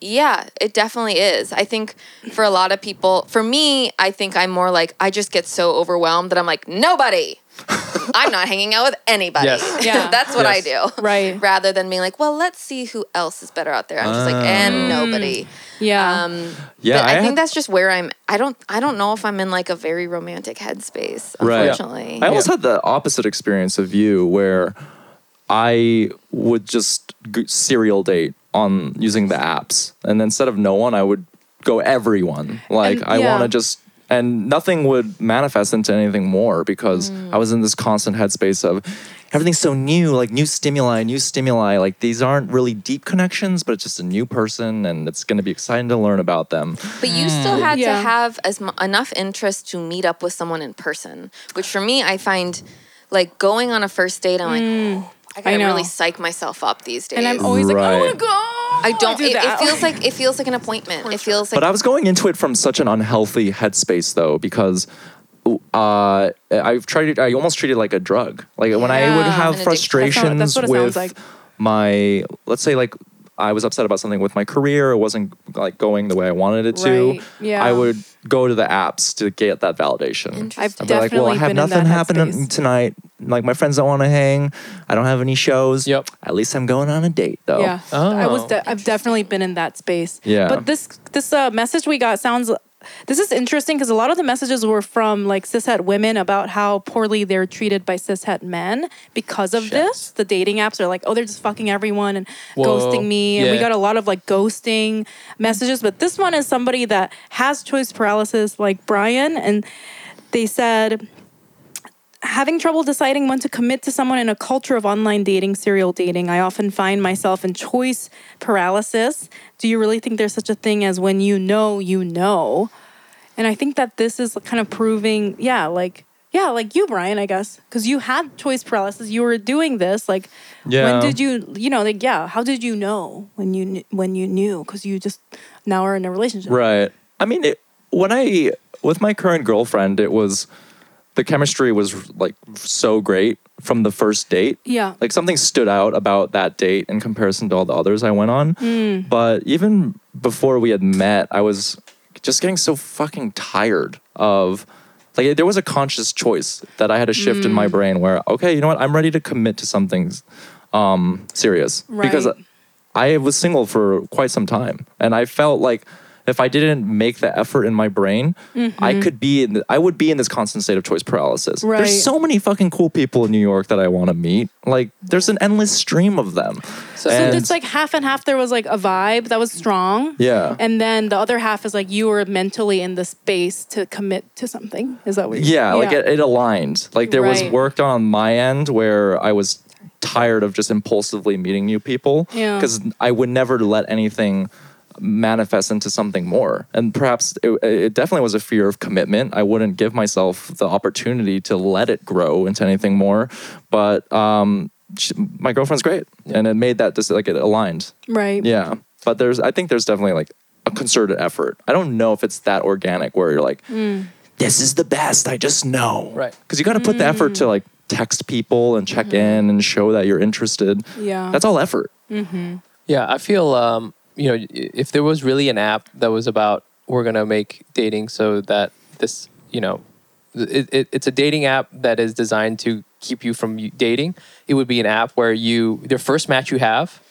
yeah, it definitely is. I think for a lot of people, for me, I think I'm more like I just get so overwhelmed that I'm like nobody. I'm not hanging out with anybody. Yes. Yeah. that's what I do. Right. Rather than being like, well, let's see who else is better out there. I'm just like, and nobody. yeah. Um, Yeah, but I, I think had- that's just where I'm. I don't. I don't know if I'm in like a very romantic headspace. Right. Unfortunately. I almost had the opposite experience of you, where I would just g- serial date on using the apps, and instead of no one, I would go everyone. Like And- I yeah. want to just. And nothing would manifest into anything more because I was in this constant headspace of everything's so new, like new stimuli, new stimuli. Like these aren't really deep connections, but it's just a new person, and it's going to be exciting to learn about them. But you still hmm. had Yeah. to have as mu- enough interest to meet up with someone in person, which for me, I find like going on a first date. I'm like, hmm. oh, I I gotta know. really psych myself up these days. and I'm always like, I Right. want to go. I don't. do it, it feels like it feels like an appointment. It feels like. But I was going into it from such an unhealthy headspace though, because uh, I've tried it. I almost treated it like a drug. Like when I would have An addiction. frustrations That's what it with like. my, let's say like I was upset about something with my career. It wasn't like going the way I wanted it to. Right. Yeah. I would go to the apps to get that validation. I've I'd be like, well, I definitely have been in nothing that happening headspace. tonight. Like my friends don't want to hang. I don't have any shows. Yep. At least I'm going on a date though. Yeah, I was. Oh. De- I've definitely been in that space. Yeah. But this this uh, message we got sounds. This is interesting because a lot of the messages were from like cishet women about how poorly they're treated by cishet men because of Shit. this. The dating apps are like, oh, they're just fucking everyone and Whoa. ghosting me, and we got a lot of like ghosting messages. But this one is somebody that has choice paralysis, like Brian, and they said having trouble deciding when to commit to someone in a culture of online dating, serial dating, I often find myself in choice paralysis. Do you really think there's such a thing as when you know, you know? And I think that this is kind of proving, yeah, like, yeah, like you, Brian, I guess, because you had choice paralysis. You were doing this. Like, Yeah. when did you, you know, like, yeah, how did you know when you when you knew? Because you just now are in a relationship. Right. I mean, it, when I with my current girlfriend, it was the chemistry was like so great from the first date. Yeah. Like something stood out about that date in comparison to all the others I went on. Mm. But even before we had met, I was just getting so fucking tired of like there was a conscious choice that I had to shift Mm. in my brain where okay, you know what? I'm ready to commit to something um serious because I was single for quite some time, and I felt like if I didn't make the effort in my brain, I mm-hmm. could be in. The, I would be in this constant state of choice paralysis. Right. There's so many fucking cool people in New York that I want to meet. Like, there's an endless stream of them. So- So it's like half and half. There was like a vibe that was strong. Yeah. And then the other half is like you were mentally in the space to commit to something. Is that what? you Yeah, like it, it aligned. Like there was Right. work done on my end where I was tired of just impulsively meeting new people Yeah. because I would never let anything manifest into something more. And perhaps it, it definitely was a fear of commitment. I wouldn't give myself the opportunity to let it grow into anything more. But um, she, my girlfriend's great, and it made that just like it aligned. right. Yeah, but there's I think there's definitely like a concerted effort. I don't know if it's that organic where you're like, Mm. this is the best. I just know. Right. Because you got to put the effort to like text people and check in and show that you're interested. Mm-hmm. Yeah. That's all effort. Yeah, I feel um, you know, if there was really an app that was about we're gonna make dating so that this, you know, it, it, it's a dating app that is designed to keep you from dating. It would be an app where you the first match you have,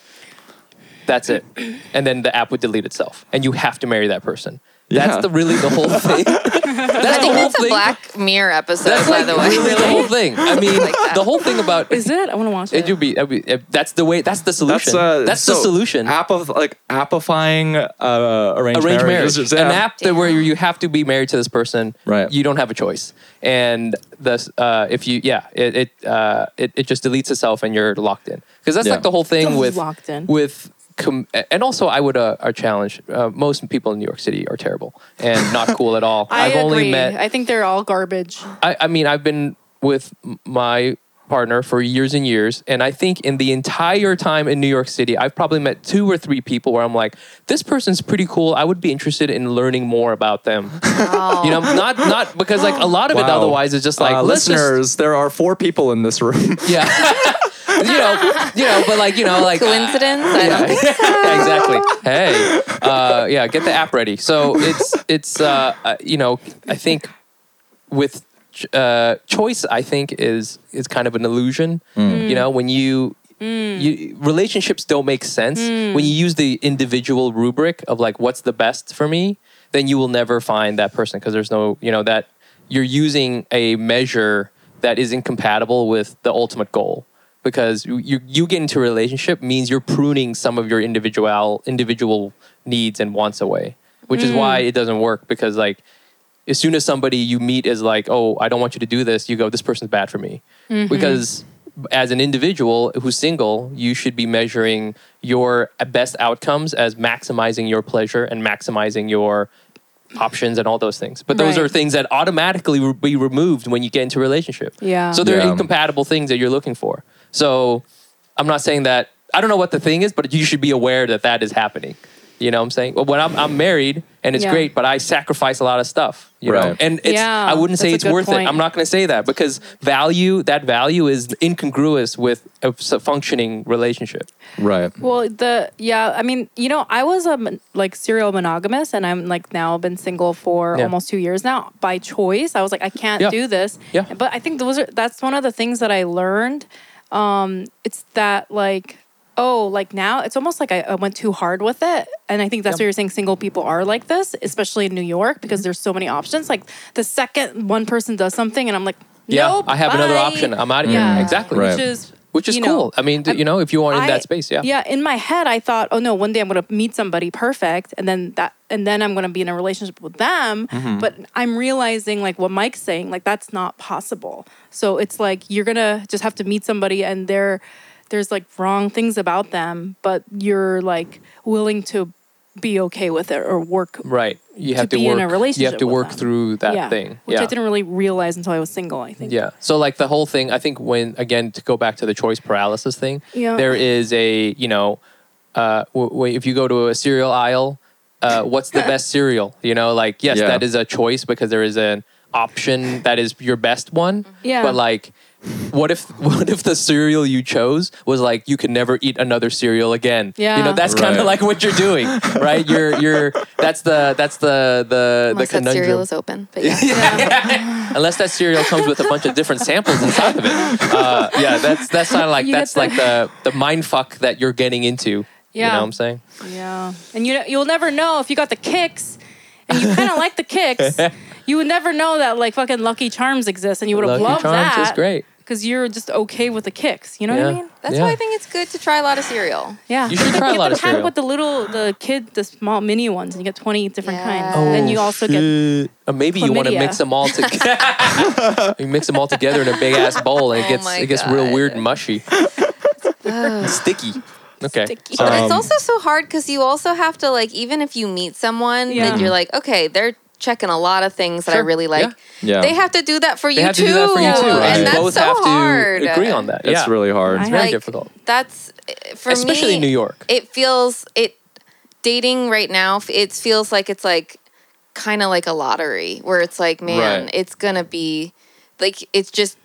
that's it, and then the app would delete itself, and you have to marry that person. Yeah. That's the really the whole thing. I that's the think it's that's a. Black Mirror episode, That's by like the way. really the whole thing. I mean, Like the whole thing about Is it? I want to watch it. it would be, it'd be- it- that's the way. That's the solution. That's uh, that's the solution. App of like appifying uh, arranged, Arranged marriage, marriages. an Yeah. app that where you have to be married to this person. Right. You don't have a choice, and the uh, if you yeah it it, uh, it it just deletes itself and you're locked in because that's Yeah. like the whole thing with locked in. with. Com- and also, I would uh, our challenge. Uh, most people in New York City are terrible and not cool at all. I I've agree. only met I think they're all garbage. I, I mean, I've been with my partner for years and years, and I think in the entire time in New York City, I've probably met two or three people where I'm like, this person's pretty cool. I would be interested in learning more about them. Oh. You know, not not because like a lot of it otherwise is just like uh, let's just- listeners, there are four people in this room. yeah. you know, you know, but like you know, like uh, Coincidence? I don't yeah, think yeah, exactly. Hey, uh, yeah, get the app ready. So it's it's uh, uh, you know I think with ch- uh, choice, I think is is kind of an illusion. You know, when you. You, relationships don't make sense when you use the individual rubric of like what's the best for me then you will never find that person because there's no you know that you're using a measure that is incompatible with the ultimate goal because you you, you get into a relationship means you're pruning some of your individual individual needs and wants away which is why mm. it doesn't work because like as soon as somebody you meet is like oh i don't want you to do this you go this person's bad for me mm-hmm. because as an individual who's single you should be measuring your best outcomes as maximizing your pleasure and maximizing your options and all those things but those Right. are things that automatically will be removed when you get into a relationship Yeah. so they're Yeah. incompatible things that you're looking for so i'm not saying that i don't know what the thing is but you should be aware that that is happening you know what i'm saying well, when I'm, I'm married and it's Yeah. great but i sacrifice a lot of stuff you know and it's Yeah, i wouldn't say it's good worth it i'm not going to say that because value that value is incongruous with a functioning relationship right. Well, the yeah, I mean, you know, I was a like serial monogamous, and I'm like now been single for Yeah. almost two years now by choice. I was like, I can't Yeah. do this. Yeah. But I think those are that's one of the things that I learned. Um, it's that like. Oh, like now it's almost like I, I went too hard with it. And I think that's Yep. what you're saying. Single people are like this, especially in New York, because there's so many options. Like the second one person does something, and I'm like, yeah nope, i have another option i'm out of here Yeah. exactly Right. Which is which is you cool know, i mean I'm- you know if you are in I- that space yeah Yeah, in my head I thought, oh no, one day I'm gonna meet somebody perfect and then that and then I'm gonna be in a relationship with them. Mm-hmm. But I'm realizing like what Mike's saying, like that's not possible. So it's like you're gonna just have to meet somebody and there there's like wrong things about them, but you're like willing to be okay with it or work right you have to, be in a relationship you have to work them. through that yeah, thing Which yeah I didn't really realize until I was single, I think. Yeah. So like the whole thing, I think when again to go back to the choice paralysis thing, Yeah. there is a you know, uh, w- w- if you go to a cereal aisle, uh, what's the best cereal? You know, like yes, Yeah. that is a choice because there is an option that is your best one. Yeah. But like. What if what if the cereal you chose was like you could never eat another cereal again? Yeah. You know, Yeah. that's kind of Right. like what you're doing, right? You're you're that's the that's the the Unless the that cereal is open. But yeah. unless that cereal comes with a bunch of different samples inside of it. Uh, yeah, that's that's kind of like You that's get like the the mind fuck that you're getting into. You Yeah. know what I'm saying? Yeah, and you you'll never know if you got the Kix, and you kind of like the Kix. You would never know that like fucking Lucky Charms exists, and you would have Lucky loved Charms that. is great. Because you're just okay with the Kix. You know what I mean? That's Yeah. why I think it's good to try a lot of cereal. Yeah, You should try a lot the of pack cereal. with the little the kid the small mini ones, and you get twenty different Yeah. kinds. Oh, then you also get Or maybe you want to mix them all together. you mix them all together in a big ass bowl, and it Oh gets my it gets real weird and mushy, sticky. Okay. Sticky. Sorry. But it's Um, also so hard because you also have to like even if you meet someone Yeah. that you're like okay they're checking a lot of things that I really like. Yeah. Yeah. They have to do that for They you have too. to do that for you too, right? and that's both so hard. agree on that. It's yeah. really hard. It's very Like, difficult, That's for especially me. in New York. It feels it dating right now. It feels like it's like kind of like a lottery where it's like, man, Right. it's gonna be like it's just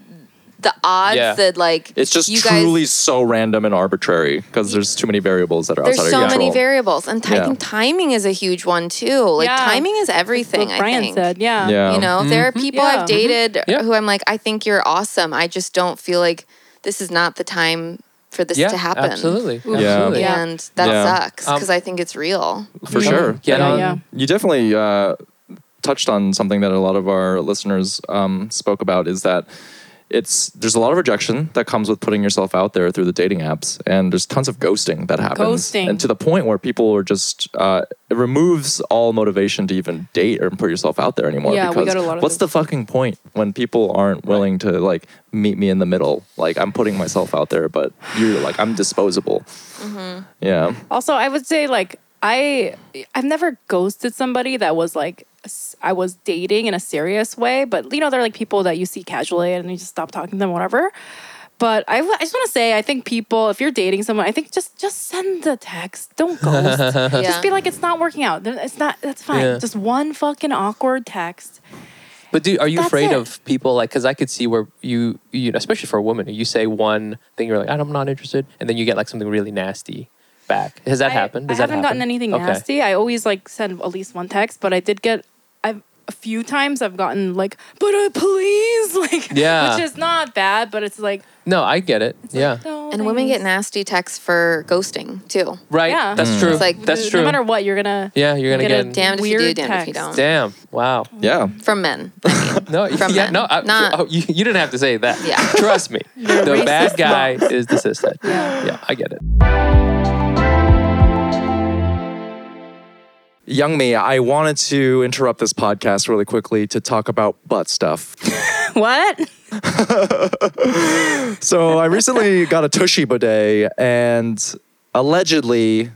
the odds Yeah. that like It's just you truly guys so random and arbitrary because there's too many variables that are there's outside so of your many control. variables and I Yeah. think timing is a huge one too. Like Yeah. timing is everything. What Brian I think. said, yeah. yeah. You know, there are people Yeah. I've dated Mm-hmm. Who I'm like, I think you're awesome. I just don't feel like this is not the time for this yeah, to happen. absolutely, Yeah. Yeah. And that Yeah. sucks Um, because I think it's real. for sure. Get Yeah, on. yeah. You definitely uh, touched on something that a lot of our listeners um, spoke about is that it's there's a lot of rejection that comes with putting yourself out there through the dating apps, and there's tons of ghosting that happens, Ghosting. and to the point where people are just uh, it removes all motivation to even date or put yourself out there anymore. Yeah, we got a lot of what's the fucking point when people aren't willing to like meet me in the middle? Like I'm putting myself out there, but you're like I'm disposable. Yeah. Also, I would say like I I've never ghosted somebody that was like I was dating in a serious way, but you know they're like people that you see casually and you just stop talking to them, whatever. But I, I just want to say, I think people, if you're dating someone, I think just just send the text. Don't ghost. Yeah. Just be like, it's not working out. It's not. That's fine. Yeah. Just one fucking awkward text. But do are you That's afraid it. of people like? Because I could see where you, you, know, especially for a woman, you say one thing, you're like, I'm not interested, and then you get like something really nasty back. Has that I- happened? I Does that haven't gotten anything Okay. nasty. I always like send at least one text, but I did get. I've a few times I've gotten like, but uh, please, like, Yeah. which is not bad, but it's like, No, I get it. yeah. no, And women get nasty texts for ghosting too. Right. Yeah. That's Mm. true. It's like- that's no true. matter what, you're gonna. yeah, you're gonna get a get. Damned if you do, Weird damned if you text. don't. Damn. Wow. Yeah. From men. No, From yeah, men. no, I, Not- oh, you, you didn't have to say that. Yeah. Trust me. the bad guy is the sister. Yeah. Yeah, I get it. Young Mi, I wanted to interrupt this podcast really quickly to talk about butt stuff. What? So I recently got a Tushy bidet, and allegedly,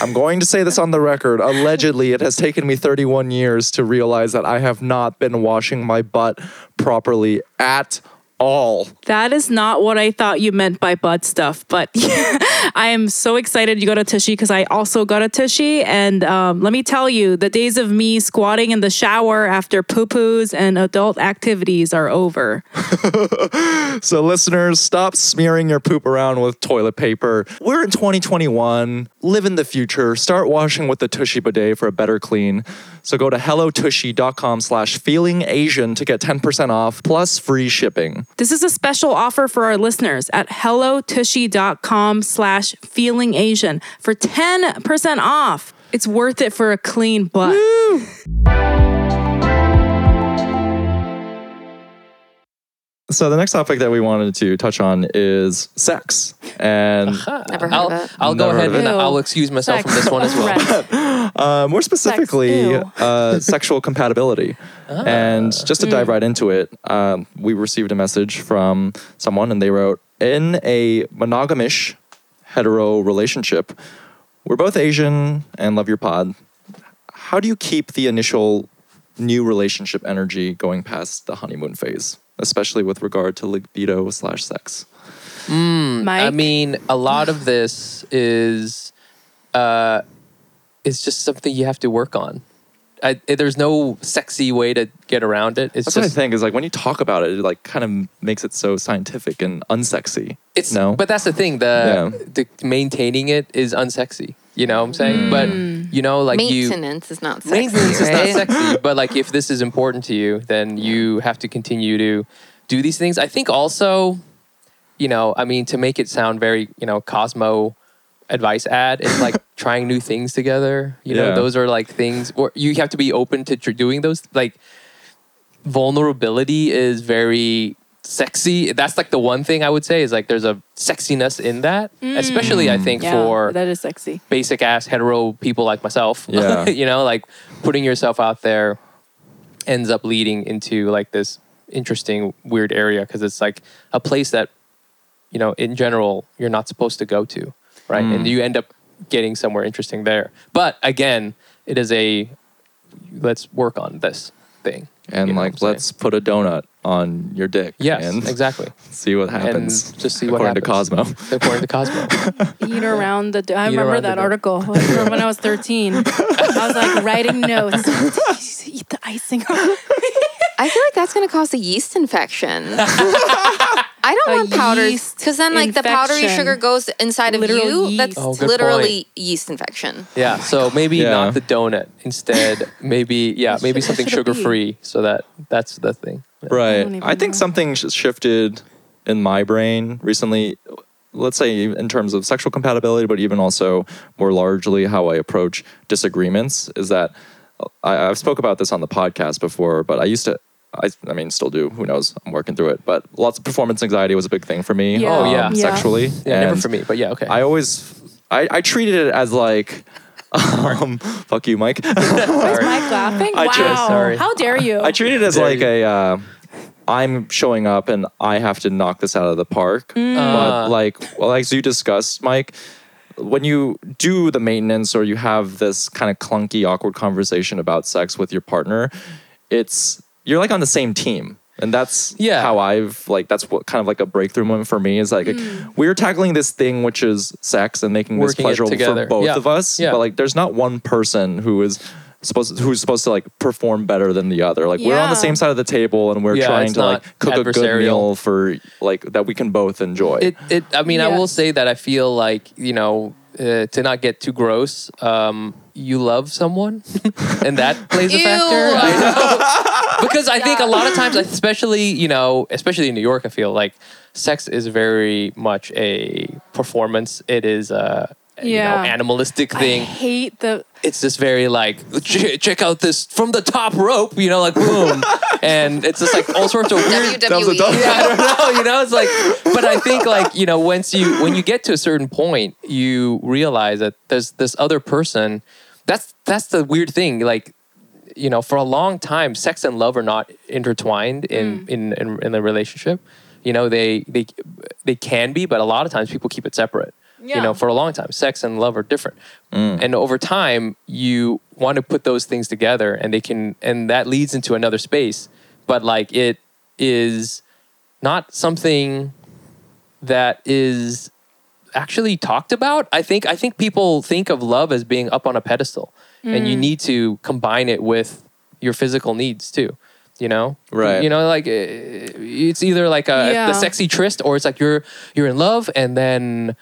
I'm going to say this on the record. Allegedly, it has taken me 31 years to realize that I have not been washing my butt properly at all. That is not what I thought you meant by butt stuff, but I am so excited you got a tushy because I also got a tushy. And um, let me tell you, the days of me squatting in the shower after poo poos and adult activities are over. So, listeners, stop smearing your poop around with toilet paper. We're in 2021. Live in the future. Start washing with the Tushy bidet for a better clean. So go to hellotushy.com slash feeling Asian to get 10% off plus free shipping. This is a special offer for our listeners at hellotushy.com slash feeling Asian for 10% off. It's worth it for a clean butt. So the next topic that we wanted to touch on is sex. And Never heard I'll, of it. I'll go ahead and it. I'll excuse myself from this one as well. Uh, more specifically, Ew. uh, sexual compatibility. And just to dive right into it, um, we received a message from someone and they wrote, in a monogamish hetero relationship, we're both Asian and love your pod. How do you keep the initial new relationship energy going past the honeymoon phase, especially with regard to libido slash sex? Mike? I mean, a lot of this is uh, is just something you have to work on. I, there's no sexy way to get around it. It's That's what I think is like when you talk about it, it like kind of makes it so scientific and unsexy. it's no, But that's the thing. The the maintaining it is unsexy. You know what I'm saying? Mm. But you know, like you Maintenance is not sexy, maintenance is right? not sexy. But like if this is important to you, then you have to continue to do these things. I think also, you know, I mean, to make it sound very, you know, Cosmo advice ad is like trying new things together. You know, Yeah. those are like things, or you have to be open to tr- doing those. Like vulnerability is very sexy. That's like the one thing I would say is like there's a sexiness in that, especially I think yeah, for that is sexy. basic ass hetero people like myself. Yeah. you know, like putting yourself out there ends up leading into like this interesting weird area because it's like a place that you know in general you're not supposed to go to, right? Mm. And you end up getting somewhere interesting there. But again, it is a let's work on this thing. And you know like what I'm saying? let's put a donut on your dick. Yes, and exactly. see what happens. And just see what happens. according happens. to Cosmo. According to Cosmo. Eat around the. I Eat remember that article like, from when I was 13. I was like writing notes. Eat the icing. I feel like that's going to cause a yeast infection. I don't A want powdered yeast because then like the powdery infection. sugar goes inside of Literal you. That's. Oh, good literally yeast infection. Yeah, oh so maybe Yeah. not the donut. Instead, maybe yeah, maybe should- what something should it be? sugar free. So that that's the thing. Yeah. Right. don't even I think know. something sh- shifted in my brain recently. Let's say in terms of sexual compatibility, but even also more largely how I approach disagreements is that I, I've spoke about this on the podcast before, but I used to. I, I mean, still do. Who knows? I'm working through it. But lots of performance anxiety was a big thing for me. Yeah. Oh, yeah. um, Yeah. sexually. Yeah, never for me, but yeah, okay. I always, I, I treated it as like, um, fuck you, Mike. Where's Mike laughing? I wow. just- sorry. How dare you? I treat it as There like you- a uh, I'm showing up and I have to knock this out of the park. Mm. Uh. But like well, like you discussed, Mike, when you do the maintenance or you have this kind of clunky, awkward conversation about sex with your partner, it's you're like on the same team. And that's Yeah. how I've like that's what kind of like a breakthrough moment for me is like Mm. we're tackling this thing which is sex and making this Working it pleasurable for both Yeah. of us. Yeah. But like there's not one person who is supposed who's supposed to like perform better than the other. Like we're on the Yeah. same side of the table and we're Yeah, trying it's to like not cook a good adversarial. meal for like that we can both enjoy. It, it. I mean, I will Yes. say that I feel like you know uh, to not get too gross. Um, you love someone, and that plays a Ew. factor. I know because I think a lot of times, especially you know, especially in New York, I feel like sex is very much a performance. It is a you know, Yeah. animalistic I thing. hate the. It's this very like "Ch- check out this from the top rope, you know, like boom, and it's just like all sorts of weird. WWE. Yeah, I don't know, you know, it's like, but I think like you know, once you when you get to a certain point, you realize that there's this other person. That's that's the weird thing, like. You know, for a long time, sex and love are not intertwined in mm. in, in in the relationship. You know, they they they can be, but a lot of times people keep it separate. You know, for a long time, sex and love are different. Mm. And over time you want to put those things together and they can and that leads into another space. But like it is not something that is actually talked about. I think i think people think of love as being up on a pedestal. And you mm. need to combine it with your physical needs too you know? Right. you know like it's either like a Yeah. the sexy tryst or it's like you're you're in love and then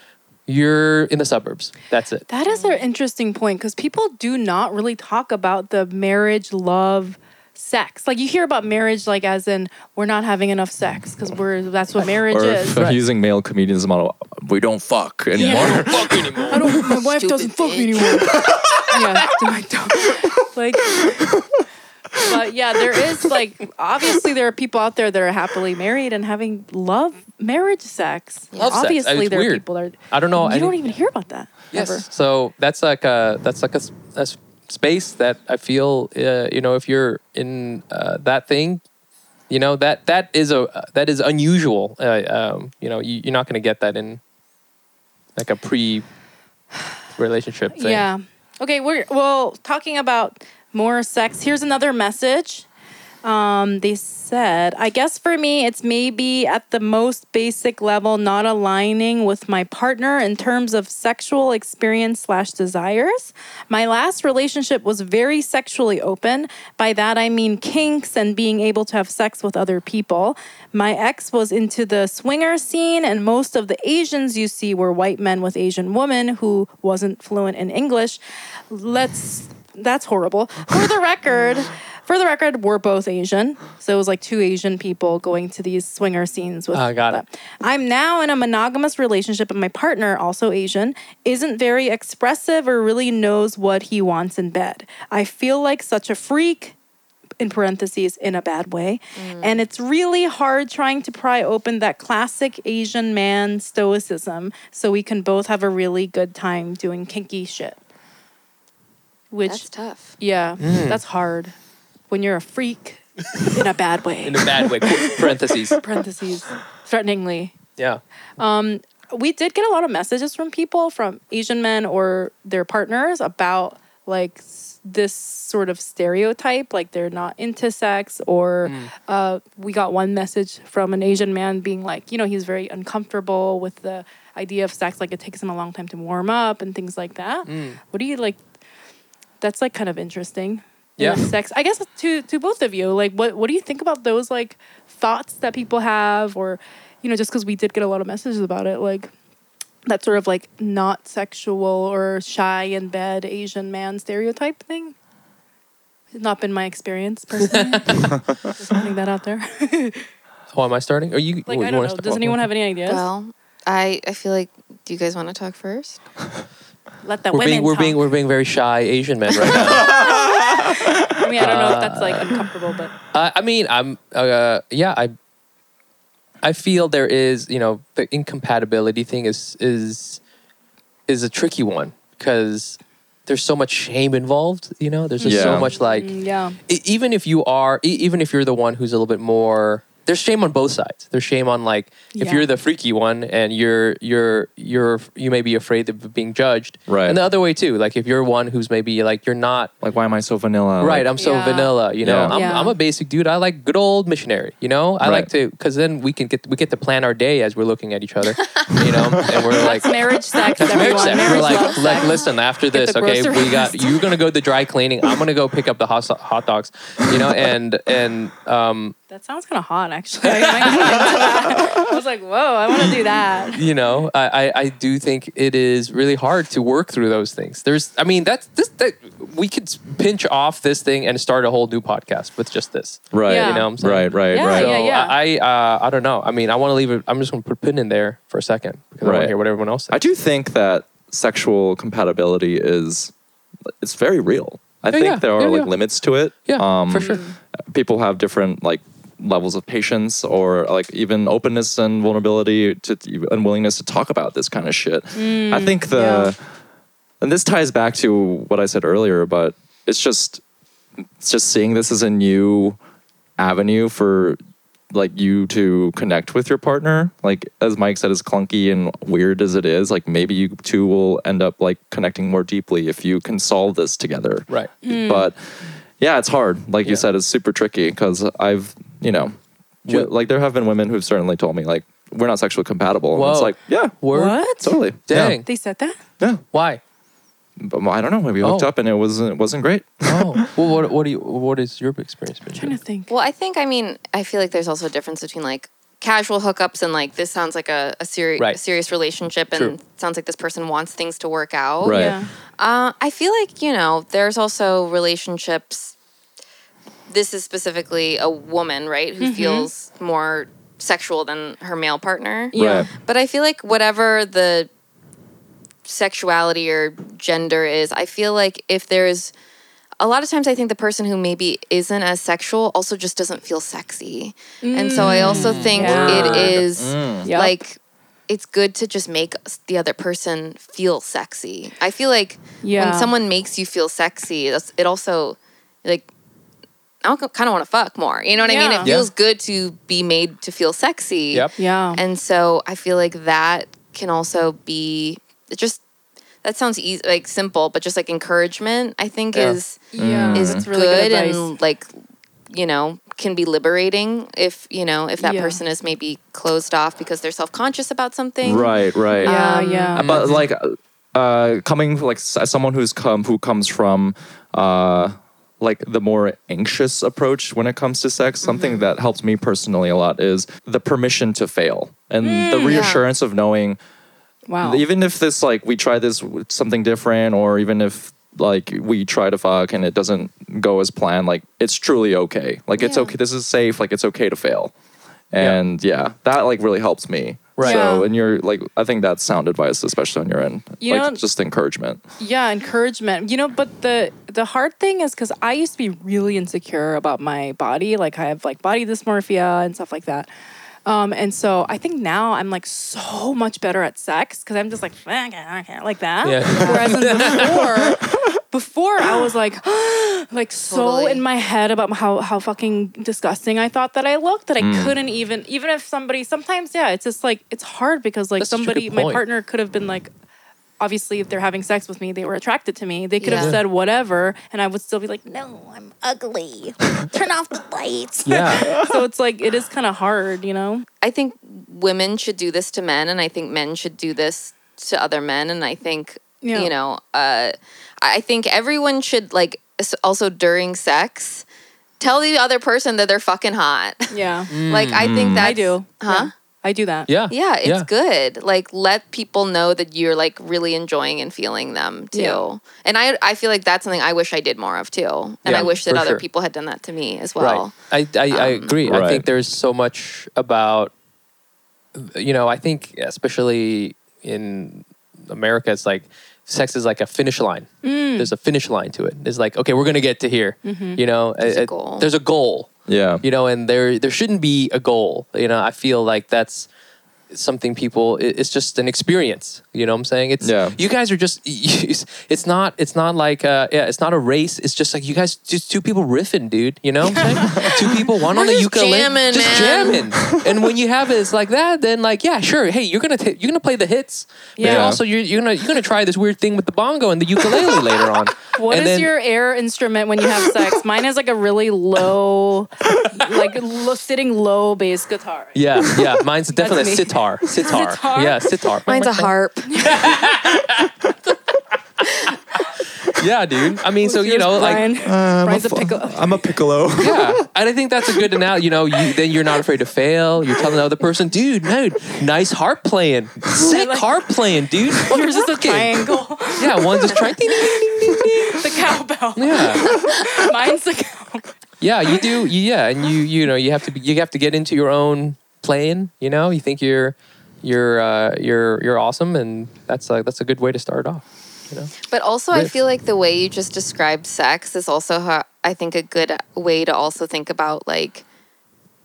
you're in the suburbs that's it That is an interesting point because people do not really talk about the marriage, love, sex. Like you hear about marriage, like as in we're not having enough sex because we're that's what marriage or is. if using male comedians as a model, we don't fuck anymore. I don't. My wife Stupid doesn't fuck bitch. anymore. yeah, like, don't- like. But yeah, there is like obviously there are people out there that are happily married and having love marriage sex. Love sex. obviously It's there are people that I don't know. You I don't even hear about that. Yes. Ever. So that's like a that's like a, a space that I feel uh, you know if you're in uh, that thing, you know that that is a that is unusual. Uh, um, you know you, you're not going to get that in like a pre relationship thing. Yeah. Okay, we're well talking about more sex. Here's another message. Um, they said, I guess for me, it's maybe at the most basic level, not aligning with my partner in terms of sexual experience slash desires. My last relationship was very sexually open. By that, I mean kinks and being able to have sex with other people. My ex was into the swinger scene, and most of the Asians you see were white men with Asian women who wasn't fluent in English. Let's that's horrible. For the record, for the record, we're both Asian. So it was like two Asian people going to these swinger scenes with Ah, got it. I'm now in a monogamous relationship and my partner, also Asian, isn't very expressive or really knows what he wants in bed. I feel like such a freak in parentheses in a bad way and it's really hard trying to pry open that classic asian man stoicism so we can both have a really good time doing kinky shit which That's tough. yeah that's hard when you're a freak in a bad way In a bad way. Parentheses. parentheses threateningly Yeah. Um, we did get a lot of messages from people from asian men or their partners about like s- this sort of stereotype like they're not into sex or uh, we got one message from an asian man being like you know he's very uncomfortable with the idea of sex like it takes him a long time to warm up and things like that what do you like that's like kind of interesting Yeah. sex. I guess to to both of you, like what what do you think about those like thoughts that people have, or you know, just because we did get a lot of messages about it, like that sort of like not sexual or shy in bed Asian man stereotype thing. It's not been my experience personally. just putting that out there. Oh, am I starting? Or you? like oh, you I don't want know. to Does anyone have any ideas? Well, I I feel like. Do you guys want to talk first? Let the We're women being we're talk. being we're being very shy Asian men right now. I mean, I don't know if that's like uncomfortable, but Uh, I mean, I'm uh, yeah, I I feel there is, you know, the incompatibility thing is is is a tricky one because there's so much shame involved, you know? There's just Yeah. so much like mm, yeah. even if you are e- even if you're the one who's a little bit more there's shame on both sides. There's shame on like if Yeah. you're the freaky one and you're you're you're you may be afraid of being judged. Right. And the other way too. Like if you're one who's maybe like you're not Like, why am I so vanilla? right Like, i'm so Yeah. vanilla you know Yeah. I'm, Yeah. I'm a basic dude i like good old missionary you know i like to because then we can get we get to plan our day as we're looking at each other you know and we're like That's marriage sex, that's marriage sex. Marriage We're like, like, listen. After this, okay, we got you're gonna go to the dry cleaning. I'm gonna go pick up the hot, hot dogs, you know, and and um, That sounds kind of hot, actually. I, might get into that. I was like, whoa, I want to do that. you know, I, I I do think it is really hard to work through those things. There's, I mean, that's this that we could pinch off this thing and start a whole new podcast with just this. Right. Yeah. You know what I'm saying? Right, right, Yeah, right. So yeah, yeah. I uh, I don't know. I mean, I want to leave it. I'm just going to put pin in there for a second because I want to hear what everyone else says. I do think that sexual compatibility is it's very real. I think yeah. there are Yeah, like yeah. limits to it. Yeah, um, for sure. People have different like levels of patience or like even openness and vulnerability to and willingness to talk about this kind of shit. Mm, I think the yeah. and this ties back to what I said earlier, but it's just it's just seeing this as a new avenue for like you to connect with your partner. Like as Mike said, as clunky and weird as it is, like maybe you two will end up like connecting more deeply if you can solve this together. Right. Mm. But yeah, it's hard. Like Yeah. you said, it's super tricky because I've you know, Ju- like there have been women who've certainly told me like we're not sexually compatible. And it's like yeah, Word. What? totally. Dang. They said that? Yeah. yeah. Why? But I don't know. Maybe we hooked Oh. up and it wasn't it wasn't great. Oh. well, what what do you what is your experience been? I'm trying to think. Well, I think I mean I feel like there's also a difference between like casual hookups and like this sounds like a, a serious Right. serious relationship and True. sounds like this person wants things to work out. Right. Yeah. Uh, I feel like you know there's also relationships. This is specifically a woman, right, who feels more sexual than her male partner. Yeah. Right. But I feel like whatever the sexuality or gender is, I feel like if there's a lot of times I think the person who maybe isn't as sexual also just doesn't feel sexy. And so I also think Yeah. it is Mm. Like it's good to just make the other person feel sexy. I feel like Yeah. when someone makes you feel sexy, it also like I kind of want to fuck more. You know what I mean? Yeah. It Yeah. feels good to be made to feel sexy. Yep. Yeah. And so I feel like that can also be it just that sounds easy like simple, but just like encouragement, I think Yeah. is yeah. is That's good, really good and like you know can be liberating if you know if that Yeah. person is maybe closed off because they're self-conscious about something Right, right. yeah, Um, yeah. but like uh coming like as someone who's come who comes from uh like the more anxious approach when it comes to sex. Something mm-hmm. that helps me personally a lot is the permission to fail and the mm, reassurance of knowing wow. even if this like we try this with something different or even if like we try to fuck and it doesn't go as planned like it's truly okay. Like it's okay this is safe like it's okay to fail and yeah, that like really helps me Right. so Yeah. and you're like i think that's sound advice especially on your end You like know- just encouragement yeah encouragement you know but the the hard thing is because i used to be really insecure about my body like i have like body dysmorphia and stuff like that um, and so I think now I'm like so much better at sex because I'm just like "Fuck it, okay," like that. Yeah. Whereas before, before I was like, like so Totally. in my head about how how fucking disgusting I thought that I looked that I Mm. couldn't even even if somebody sometimes yeah it's just like it's hard because like That's such a good somebody my partner could have been like obviously if they're having sex with me they were attracted to me they could have said whatever and i would still be like no i'm ugly turn off the lights Yeah. so it's like it is kind of hard you know I think women should do this to men, and I think men should do this to other men. And I think Yeah. you know, uh, I think everyone should like, also during sex, tell the other person that they're fucking hot. Yeah. like I think that I do. Huh? Yeah. I do that. Yeah. Yeah, it's Yeah. good. Like let people know that you're like really enjoying and feeling them too. Yeah. And I I feel like that's something I wish I did more of too. And Yeah, I wish that other sure. people had done that to me as well. Right. I, I, I Um, agree. I think there's so much about, you know, I think especially in America, it's like sex is like a finish line. Mm. There's a finish line to it. It's like, okay, we're going to get to here. You know, There's a uh, goal. There's a goal. Yeah. You know, and there there shouldn't be a goal. You know, I feel like that's something people it- it's just an experience you know what i'm saying it's Yeah. you guys are just it's not it's not like uh yeah it's not a race it's just like you guys just two people riffing dude you know what i'm saying two people one on the just ukulele jamming, just man. jamming and when you have it it's like that then like yeah sure hey you're gonna t- you're gonna play the hits yeah Yeah. also you're, you're gonna you're gonna try this weird thing with the bongo and the ukulele later on What is and then, your air instrument when you have sex? Mine is like a really low, like lo- sitting low bass guitar. yeah yeah mine's definitely a sitar sitar Sitar? yeah sitar Mine's a harp. yeah dude i mean so you Yours, know like Brian. Uh, Brian's a fu- piccolo. I'm a piccolo. Yeah, and I think that's a good analogy. You know, you, then you're not afraid to fail. You're telling the other person, dude, no, nice harp playing, sick like- harp playing, dude. Yours is a Rocking." triangle. Yeah, one's just trying. Ding, ding, ding, ding, ding. the cowbell. Yeah, Mine's the cowbell. yeah, you do. You, yeah, and you you know you have to be, you have to get into your own playing. You know, you think you're you're uh, you're you're awesome, and that's like that's a good way to start off. You know, But also, I feel like the way you just described sex is also, how, I think, a good way to also think about like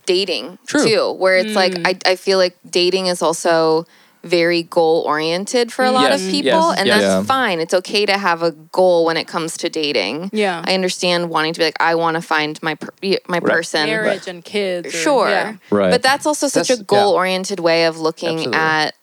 dating True. too, where it's like I, I feel like dating is also very goal oriented for a lot Yes, of yes, people, and yes. that's Yeah. fine. It's okay to have a goal when it comes to dating. Yeah. I understand wanting to be like, I want to find my per- my person. Marriage and kids. or- Sure. yeah. Right. But that's also such That's- a goal oriented way of looking Absolutely. at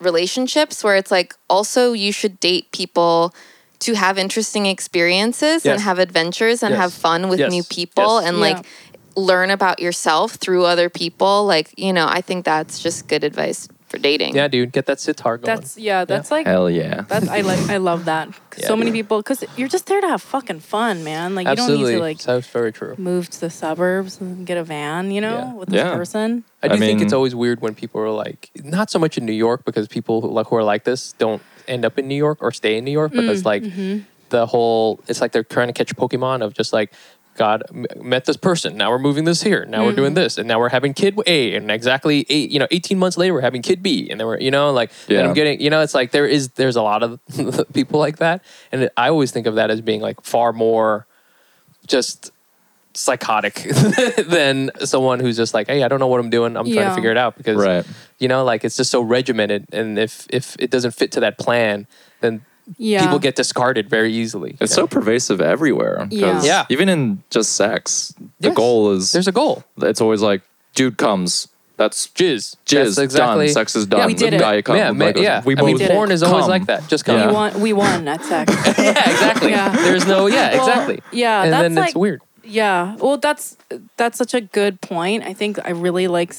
relationships where it's like also you should date people to have interesting experiences and have adventures and Yes. have fun with Yes. new people Yes. and Yeah. like learn about yourself through other people. Like, you know, I think that's just good advice for dating. yeah, dude, get that sitar going. That's yeah. That's like Hell yeah. that's I like I love that. 'Cause Yeah, so many dude. people because you're just there to have fucking fun, man. Like you don't Absolutely, need to like so it's very true. move to the suburbs and get a van, you know, Yeah. with this Yeah. person. I do I think it's mean- always weird when people are like, not so much in New York because people who, like, who are like this don't end up in New York or stay in New York, but Mm, it's like mm-hmm. the whole, it's like they're trying to catch Pokemon of just like, God met this person. Now we're moving this here. Now we're Mm. doing this, and now we're having kid A, and exactly eight, you know, eighteen months later we're having kid B, and then we're, you know, like, and I'm getting, you know, it's like there is, there's a lot of people like that, and I always think of that as being like far more, just psychotic than someone who's just like, hey, I don't know what I'm doing. I'm trying to figure it out because Right. you know, like it's just so regimented, and if if it doesn't fit to that plan, then Yeah. people get discarded very easily. It's know? so pervasive everywhere. 'cause Yeah. Yeah. Even in just sex, the Yes. goal is There's a goal. it's always like, dude comes. That's Jizz. jizz. That's exactly. done. Sex is done. Yeah, we did the it. guy comes. Yeah, like, man, yeah. We I mean, both porn is always come. like that. Just come. Yeah. we won. We won at sex. yeah, exactly. Yeah. There's no. Yeah, Well, exactly. yeah, and that's then like it's weird. Yeah. Well, that's that's such a good point. I think I really like.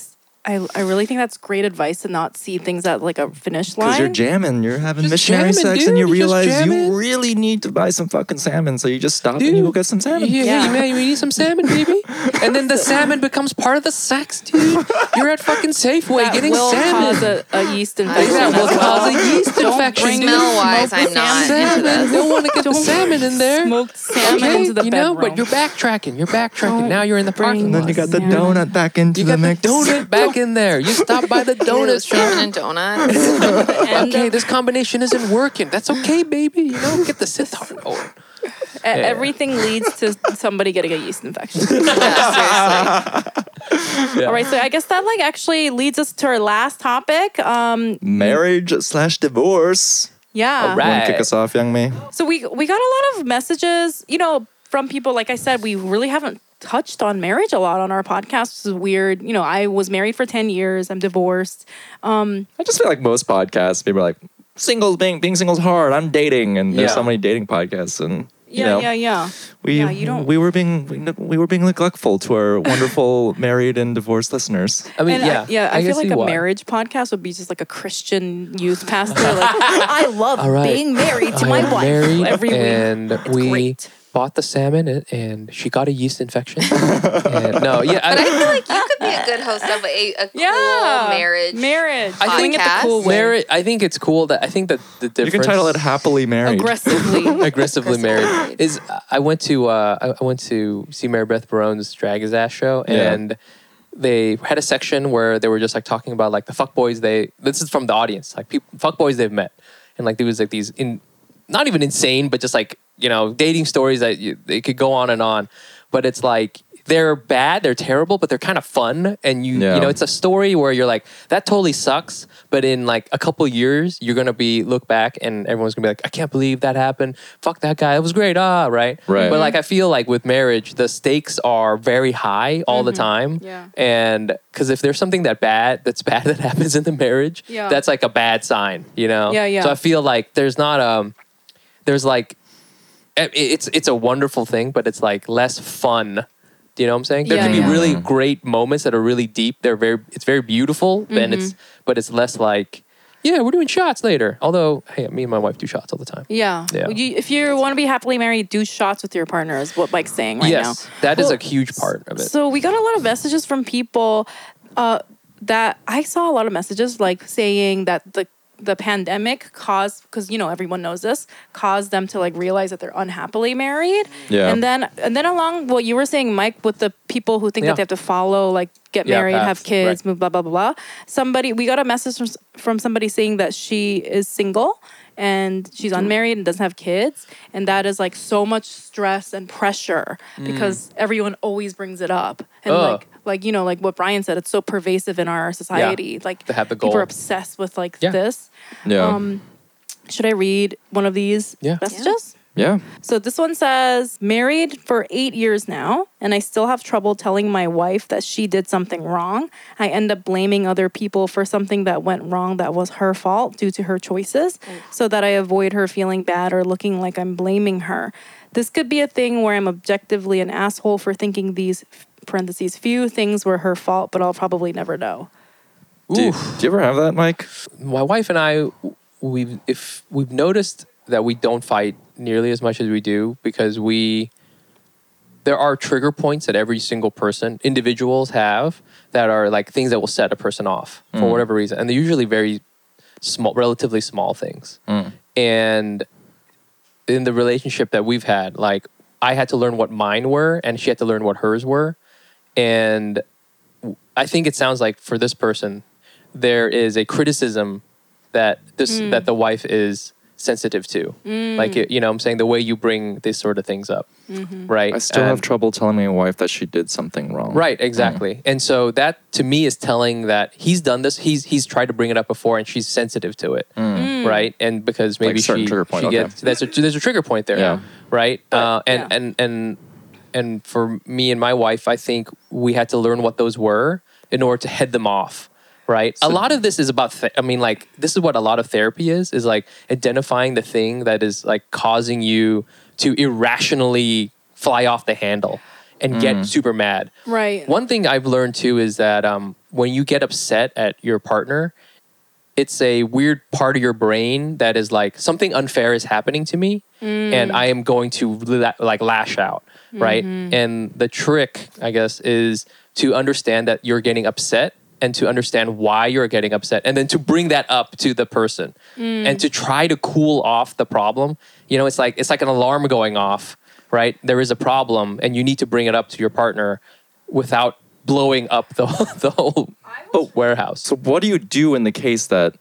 I, I really think that's great advice to not see things at like a finish line. Because you're jamming, you're having Just missionary jamming, sex, and you dude. You're just realize you really need to buy some fucking salmon. So you just stop and you Dude. go get some salmon. Yeah, Yeah. yeah, man, you need some salmon, baby. and then the salmon becomes part of the sex, dude. You're at fucking Safeway that getting will salmon. cause a, a yeast infection. that will well. cause a yeast Don't infection. bring dude. Smell wise, smoked I'm not salmon. into this. Don't want to get the salmon in there. Smoked salmon Okay, into the you know, bedroom. but you're backtracking. You're backtracking. Don't now you're in the bring parking And then you got the Salmon. donut back into You the got the mix. donut back in there. You stop by the Ew, donut shop. and donuts. And Okay, this combination isn't working. That's okay, baby. You know, get the sitar going. e- everything leads to somebody getting a yeast infection. yeah, seriously. All right, so I guess that like actually leads us to our last topic. Um, Marriage slash divorce. yeah. All right. Want to kick us off, Young Mi? So we we got a lot of messages, you know, from people. Like I said, we really haven't touched on marriage a lot on our podcast. This is weird. You know, I was married for ten years. I'm divorced. Um, I just feel like most podcasts, people are like, singles being being singles hard. I'm dating, and there's Yeah. so many dating podcasts, and you Yeah, know, yeah, yeah. we Yeah, you don't- we were being we, we were being neglectful to our wonderful married and divorced listeners. I mean, and yeah, I, yeah, I, can feel like a why. marriage podcast would be just like a Christian youth pastor. Like, I love All right. being married to I my am wife married every week. and It's we great. Bought the salmon and, and she got a yeast infection. and, no, yeah, But I feel like you could be a good host of a, a cool Yeah. marriage. Marriage. I think Doing it the podcast. cool way. marriage. I think it's cool that I think that the difference. You can title it "Happily Married." Aggressively. aggressively Aggressively married married. is I went to uh, I- I went to see Mary Beth Barone's Drag His Ass show Yeah. and they had a section where they were just like talking about like the fuck boys they this is from the audience like people fuck boys they've met and like there was like these in not even insane but just like you know dating stories that you, they could go on and on but it's like they're bad they're terrible but they're kind of fun and you Yeah. you know it's a story where you're like that totally sucks but in like a couple years you're gonna be look back and everyone's gonna be like i can't believe that happened fuck that guy it was great ah right Right. but like i feel like with marriage the stakes are very high all the time Yeah. and because if there's something that bad that's bad that happens in the marriage Yeah. that's like a bad sign you know Yeah, yeah. so i feel like there's not um there's like it- it's it's a wonderful thing but it's like less fun do you know what i'm saying there Yeah, can be yeah. really great moments that are really deep they're very it's very beautiful and Mm-hmm. it's but it's less like yeah we're doing shots later although hey me and my wife do shots all the time Yeah. Yeah. You, if you want to be happily married, do shots with your partner, is what Mike's saying right yes now. that is Well, a huge part of it So we got a lot of messages from people uh, that I saw a lot of messages like saying that the the pandemic caused because you know everyone knows this caused them to like realize that they're unhappily married Yeah. and then and then along what you were saying mike with the people who think Yeah. that they have to follow like get Yeah, married have kids right. move blah blah blah blah somebody we got a message from, from somebody saying that she is single and she's unmarried and doesn't have kids and that is like so much stress and pressure because everyone always brings it up and Mm. Ugh. like like you know like what brian said it's so pervasive in our society like To have the people goal. are obsessed with like Yeah. this Yeah. um should i read one of these Yeah. messages yeah. so this one says, married for eight years now, and I still have trouble telling my wife that she did something wrong. I end up blaming other people for something that went wrong that was her fault due to her choices, mm. so that I avoid her feeling bad or looking like I'm blaming her. This could be a thing where I'm objectively an asshole for thinking these parentheses few things were her fault, but I'll probably never know. Do, do you ever have that, Mike? my wife and I, we've if we've noticed that we don't fight nearly as much as we do because we there are trigger points that every single person individuals have that are like things that will set a person off for whatever reason. And they're usually very small relatively small things. And in the relationship that we've had like i had to learn what mine were and she had to learn what hers were. And I think it sounds like for this person, there is a criticism that this Mm. that the wife is sensitive to. Like you know, I'm saying the way you bring these sort of things up, Mm-hmm. right? I still have trouble telling my wife that she did something wrong. Right, exactly. And so that to me is telling that he's done this. He's he's tried to bring it up before, and she's sensitive to it, right? And because maybe certain she, trigger point, she okay. gets there's a there's a trigger point there, Yeah. right? Uh, and, yeah. and and and for me and my wife, I think we had to learn what those were in order to head them off. Right. a lot of this is about. Th- I mean, like this is what a lot of therapy is: is like identifying the thing that is like causing you to irrationally fly off the handle and get mm. super mad. Right. One thing I've learned too is that um, when you get upset at your partner, it's a weird part of your brain that is like something unfair is happening to me, mm. and I am going to la- like lash out, right? Mm-hmm. And the trick, I guess, is to understand that you're getting upset and to understand why you're getting upset and then to bring that up to the person mm. and to try to cool off the problem you know it's like it's like an alarm going off right there is a problem and you need to bring it up to your partner without blowing up the, the whole warehouse So what do you do in the case that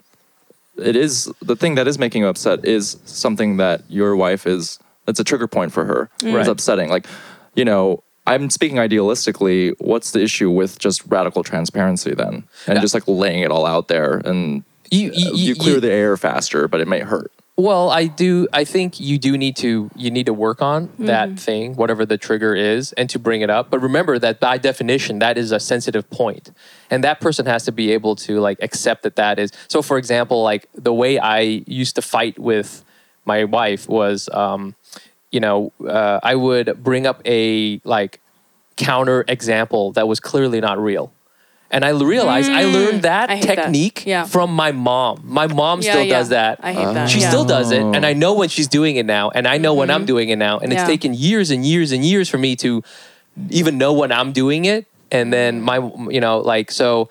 it is the thing that is making you upset is something that your wife is that's a trigger point for her. Mm. Right. It's upsetting. Like, you know, I'm speaking idealistically, what's the issue with just radical transparency then? And Yeah. just like laying it all out there and you, you, you clear the air faster, but it may hurt. Well, I do. I think you do need to. You need to work on Mm-hmm. that thing, whatever the trigger is, and to bring it up. But remember that by definition, that is a sensitive point, and that person has to be able to like accept that that is. So, for example, like the way I used to fight with my wife was, um, you know, uh, I would bring up a like counter example that was clearly not real. And I realized I learned that Mm. I hate that. technique Yeah. from my mom. My mom Yeah, still yeah. does that. I hate that. She yeah. still does it, and I know when she's doing it now, and I know when I'm doing it now, and it's taken years and years and years for me to even know when I'm doing it, and then my, you know, like so,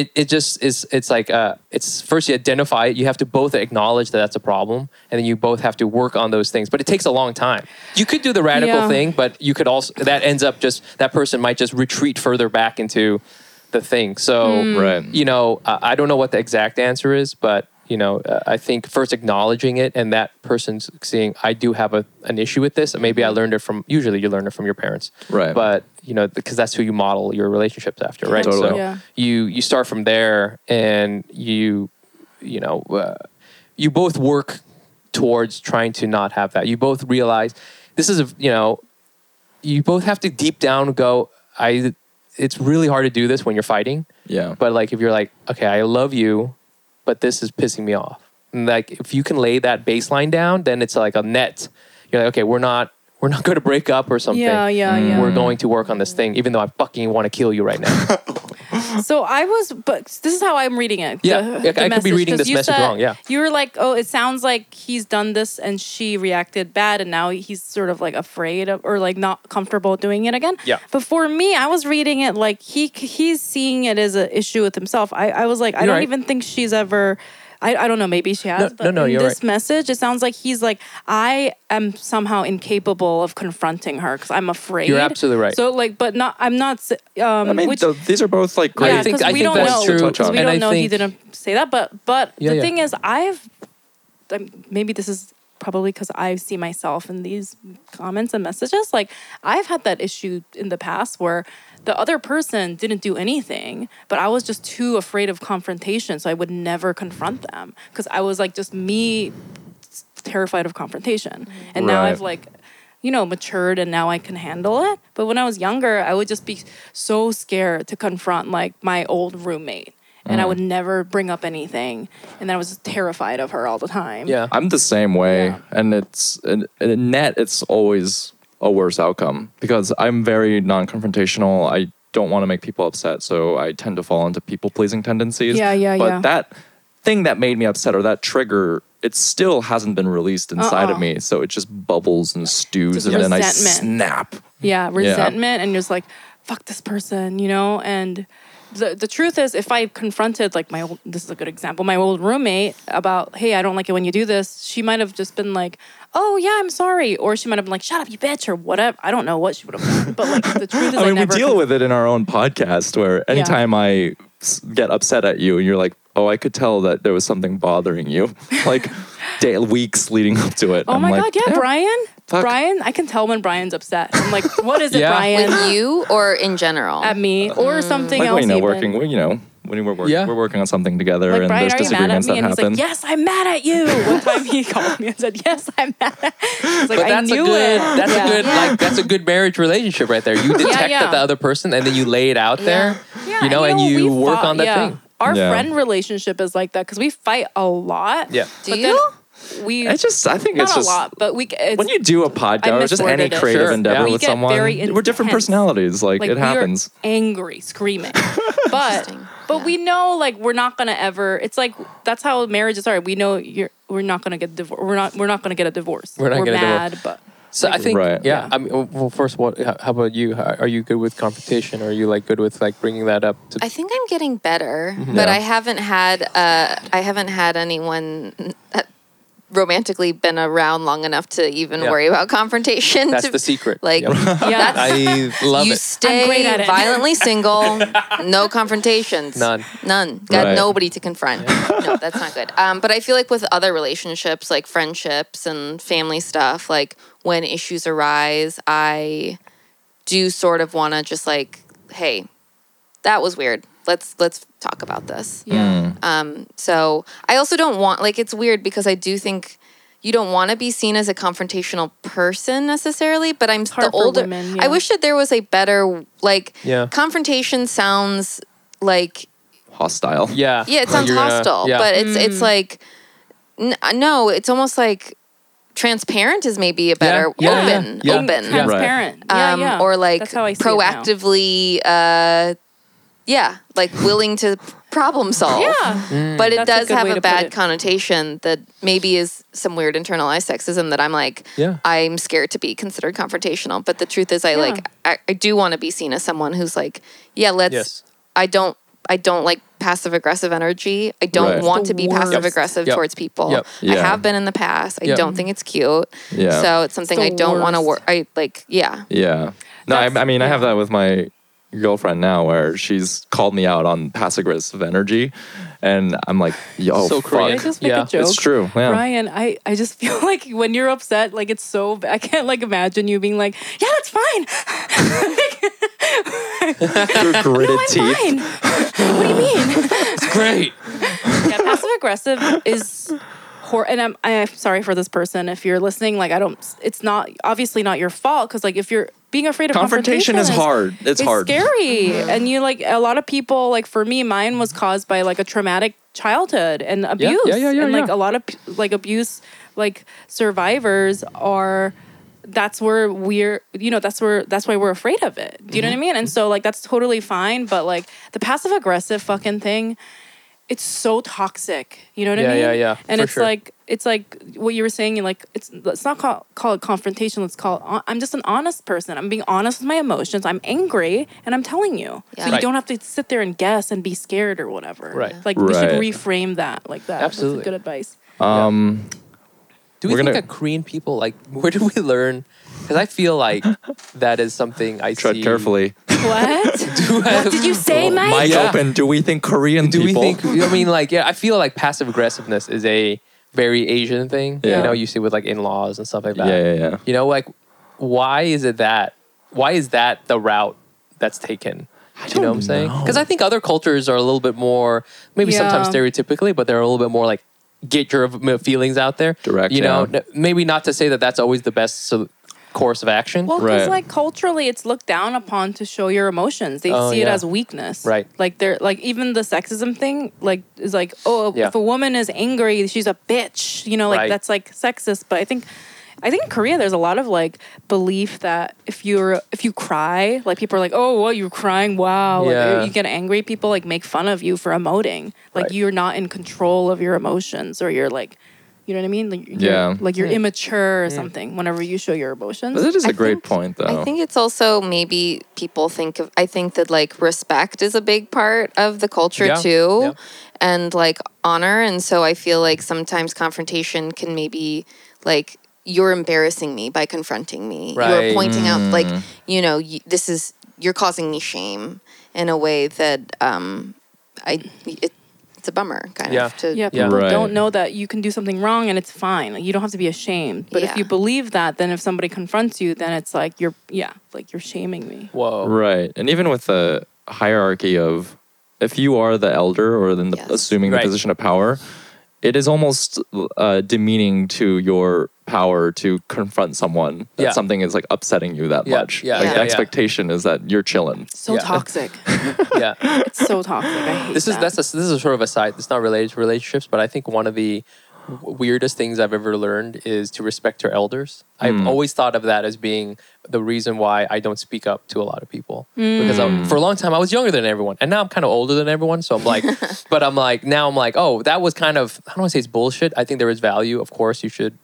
it it just is. It's like uh, it's first you identify it. You have to both acknowledge that that's a problem, and then you both have to work on those things. But it takes a long time. You could do the radical Yeah. thing, but you could also that ends up just that person might just retreat further back into the thing. So Hmm. Right. you know, I I don't know what the exact answer is, but you know, uh, I think first acknowledging it and that person's seeing, I do have a, an issue with this. Maybe I learned it from, usually you learn it from your parents. Right. But, you know, because that's who you model your relationships after, right? Totally. So Yeah. you, you start from there and you, you know, uh, you both work towards trying to not have that. You both realize this is a, you know, you both have to deep down go, I, it's really hard to do this when you're fighting. Yeah. But like if you're like, okay, I love you, but this is pissing me off. And like if you can lay that baseline down, then it's like a net. You're like, okay, we're not we're not going to break up or something. Yeah, yeah, Mm. yeah. We're going to work on this thing, even though I fucking want to kill you right now. So I was, but this is how I'm reading it. Yeah, the- I- the I could be reading this message said- wrong, yeah. you were like, oh, it sounds like he's done this and she reacted bad, and now he's sort of like afraid of or like not comfortable doing it again. Yeah. But for me, I was reading it like he he's seeing it as an issue with himself. I I was like, I You're don't right. even think she's ever. I, I don't know. Maybe she has. No, but no, no, in you're this right. message, it sounds like he's like, I am somehow incapable of confronting her because I'm afraid. You're absolutely right. So like, but not. I'm not. Um, I mean, which, th- these are both like great. yeah, think- because I we think don't that's know. true, Because we don't I know he didn't say that. But but Yeah, the yeah. thing is, I've um, maybe this is probably because I see myself in these comments and messages. Like I've had that issue in the past where the other person didn't do anything, but I was just too afraid of confrontation, so I would never confront them because I was like just me terrified of confrontation. And now I've like you know matured and now I can handle it. But when I was younger, I would just be so scared to confront like my old roommate. And I Mm. would never bring up anything, and then I was terrified of her all the time. yeah. I'm the same way, Yeah. and it's in, in net. It's always a worse outcome because I'm very non-confrontational. I don't want to make people upset, so I tend to fall into people-pleasing tendencies. Yeah, yeah, but yeah. that thing that made me upset or that trigger, it still hasn't been released inside of Uh-uh. me. So it just bubbles and stews, Just and then I snap. yeah resentment and just like fuck this person you know and the, the truth is if i confronted like my old this is a good example my old roommate about hey i don't like it when you do this she might have just been like oh yeah i'm sorry or she might have been like shut up you bitch or whatever i don't know what she would have done but like the truth is i, I mean, we deal con- with it in our own podcast where anytime I get upset at you and you're like, oh, I could tell that there was something bothering you, like day, weeks leading up to it. oh I'm my like, god yeah, brian fuck. brian i can tell when brian's upset i'm like what is it Yeah. brian With you or in general? at me uh, or something Like, else you know, even. working, well, you know, when we're working, Yeah. we're working on something together like and Brian, there's are you mad at disagreements me? that And he's happen. like, Yes, I'm mad at you. One time he called me and said, Yes, I'm mad. At He's like, But I that's a knew good it. that's Yeah. a good like that's a good marriage relationship right there. You detect yeah. that the other person and then you lay it out there. Yeah, you know, and you, we work fought- on that yeah. thing. Our Yeah. friend relationship is like that because we fight a lot. Yeah. Do but you? then We It's just, I think not it's a just lot, but we. It's, when you do a podcast or just any creative Sure, endeavor yeah. With someone, we're different personalities. Like, like it we are happens. angry, screaming, but Interesting. But Yeah. we know like we're not gonna ever. It's like that's how marriages are. We know you're we're not gonna get divorced. We're not we're not gonna get a divorce. We're not gonna mad, but So I think, Right. yeah. Yeah. I mean, well, first, what? How how about you? Are you good with confrontation? Or are you like good with like bringing that up? To, I think I'm getting better, Mm-hmm. but Yeah. I haven't had uh, I haven't had anyone romantically been around long enough to even Yeah. worry about confrontation. that's to- the secret. Like, Yep. yeah. I love you it. stay great at it. violently single, no confrontations, None. none. Got Right. nobody to confront. no, that's not good. Um, but I feel like with other relationships, like friendships and family stuff, like when issues arise, I do sort of want to just like, hey, that was weird. Let's let's talk about this. yeah. Um, so I also don't want like it's weird because I do think you don't want to be seen as a confrontational person necessarily, but I'm hard the older. women, I wish that there was a better like Yeah. confrontation sounds like Hostile. Yeah. yeah, it sounds you're gonna- hostile, yeah. but it's Mm. it's like n- no, it's almost like transparent is maybe a better Yeah, yeah, open yeah. open Yeah. transparent. Yeah, um, yeah. or like That's how I see it now. proactively uh yeah, like willing to problem solve. Yeah. Mm. But it That's does good have a bad connotation that maybe is some weird internalized sexism that I'm like, Yeah. I'm scared to be considered confrontational. But the truth is, I Yeah. like, I, I do want to be seen as someone who's like, yeah, let's. Yes. I don't. I don't like passive aggressive energy. I don't Right. want to be passive aggressive Yep. towards people. Yep. I have been in the past. I Yep. don't think it's cute. Yeah. So it's something the I don't want to work. I like, yeah. Yeah. No, I, I mean, I have that with my girlfriend now where she's called me out on passive aggressive energy. And I'm like, yo, So fuck. Korean. Can I just make Yeah. a joke? It's true. Yeah. Ryan, I, I just feel like when you're upset, like it's so bad. I can't like imagine you being like, yeah, that's fine. Through gritted I'm teeth. fine. what do you mean? It's great. yeah, passive aggressive is hor- and I'm I'm sorry for this person if you're listening. Like I don't. It's not obviously not your fault because like if you're being afraid of Confrontation is hard. It's, hard. scary, and you like a lot of people. Like for me, mine was caused by like a traumatic childhood and abuse, yeah, yeah, yeah, and like yeah. a lot of like abuse like survivors are. That's where we're, you know, that's where that's why we're afraid of it. Do you know what I Mm-hmm. mean? And so like that's totally fine, but like the passive aggressive fucking thing, it's so toxic. You know what Yeah, I mean? yeah, yeah, And for it's sure. like it's like what you were saying. Like it's let's not call call it confrontation. Let's call it. I'm just an honest person. I'm being honest with my emotions. I'm angry, and I'm telling you. Yeah. So you don't have to sit there and guess and be scared or whatever. Right. Like we should reframe that like that. Absolutely. That's good advice. Um, Do we think gonna- that Korean people like where do we learn? Because I feel like that is something I tread see. carefully. What? Do I- what did you say, Mike? Mike Yeah. open. Do we think Korean do we people? think? I mean, like, yeah, I feel like passive aggressiveness is a very Asian thing. Yeah. You know, you see with like in laws and stuff like that. yeah, yeah, yeah. You know, like, why is it that? Why is that the route that's taken? Do you know what I'm saying? know. Because I think other cultures are a little bit more, maybe sometimes Yeah. stereotypically, but they're a little bit more like get your m- feelings out there. Direct, You know, yeah. n- maybe not to say that that's always the best so- course of action. Well, because Right. like culturally, it's looked down upon to show your emotions. They Oh, see it yeah. as weakness. Right. Like they're like even the sexism thing, like is like, oh, Yeah. if a woman is angry, she's a bitch. You know, like Right. that's like sexist. But I think, I think in Korea, there's a lot of like belief that if you're if you cry, like people are like, oh, what you're crying? Wow. Like, Yeah. you get angry, people like make fun of you for emoting. Like Right. you're not in control of your emotions, or you're like. You know what I mean? Like you're, Yeah. like you're Yeah. immature or something whenever you show your emotions. But it is a I great think- point, though. I think it's also maybe people think of I think that like respect is a big part of the culture Yeah, too. yeah. And like honor. And so I feel like sometimes confrontation can maybe like you're embarrassing me by confronting me. Right. You're pointing out like, Mm. you know, y- this is you're causing me shame in a way that um I it, it's a bummer kind Yeah. of to Yeah, Yeah. people Right. don't know that you can do something wrong and it's fine. Like, you don't have to be ashamed. But if you believe that, then if somebody confronts you, then it's like you're yeah, like you're shaming me. Whoa. Right. And even with the hierarchy of if you are the elder or then the, Yes. assuming Right. the position of power, it is almost uh, demeaning to your power to confront someone that Yeah. something is like upsetting you that Yeah, much. yeah, like yeah, the yeah. expectation is that you're chilling. So Yeah. toxic. Yeah. it's so toxic. I hate this is that. that's a, this is sort of a side. It's not related to relationships, but I think one of the weirdest things I've ever learned is to respect your elders. I've Mm. always thought of that as being the reason why I don't speak up to a lot of people because I, for a long time I was younger than everyone, and now I'm kind of older than everyone. So I'm like, but I'm like now I'm like, oh, that was kind of I don't want to say it's bullshit. I think there is value. Of course, you should,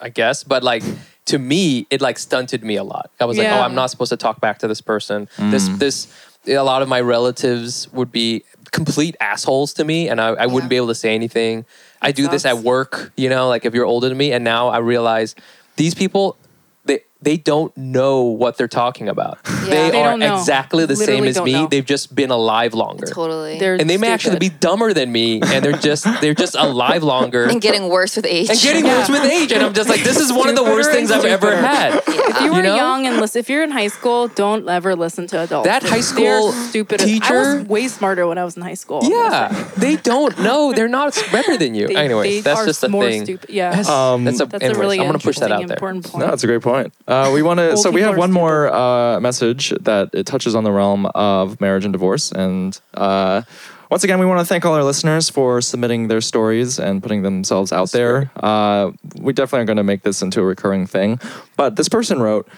I guess, but like. To me, it like stunted me a lot. I was like, "Oh, I'm not supposed to talk back to this person. This, mm. this, a lot of my relatives would be complete assholes to me and I, I wouldn't Yeah. be able to say anything. I do this at work, you know, like if you're older than me. And now I realize these people, they, they don't know what they're talking about. They, They are don't know. exactly the same as me. know. They've just been alive longer. totally They're And they may actually be dumber than me and they're just they're just alive longer and getting worse with age. and getting Yeah. worse with age. And I'm just like, this is one of the worst things I've ever stupider. had. If you were You know? young and listen, if you're in high school, don't ever listen to adults. That high They're school stupid. I teacher- was way smarter when I was in high school. I'm gonna say. Yeah, they don't know. They're not better than you. They, Anyways, they that's are just the more thing. stupid. Yeah, That's, Um, that's a, that's anyways, a really I'm gonna push that interesting, out there. important point. No, that's a great point. Uh, we want to. So we have one more uh, message that it touches on the realm of marriage and divorce, and uh, once again, we want to thank all our listeners for submitting their stories and putting themselves out there. Uh, we definitely are going to make this into a recurring thing. But this person wrote,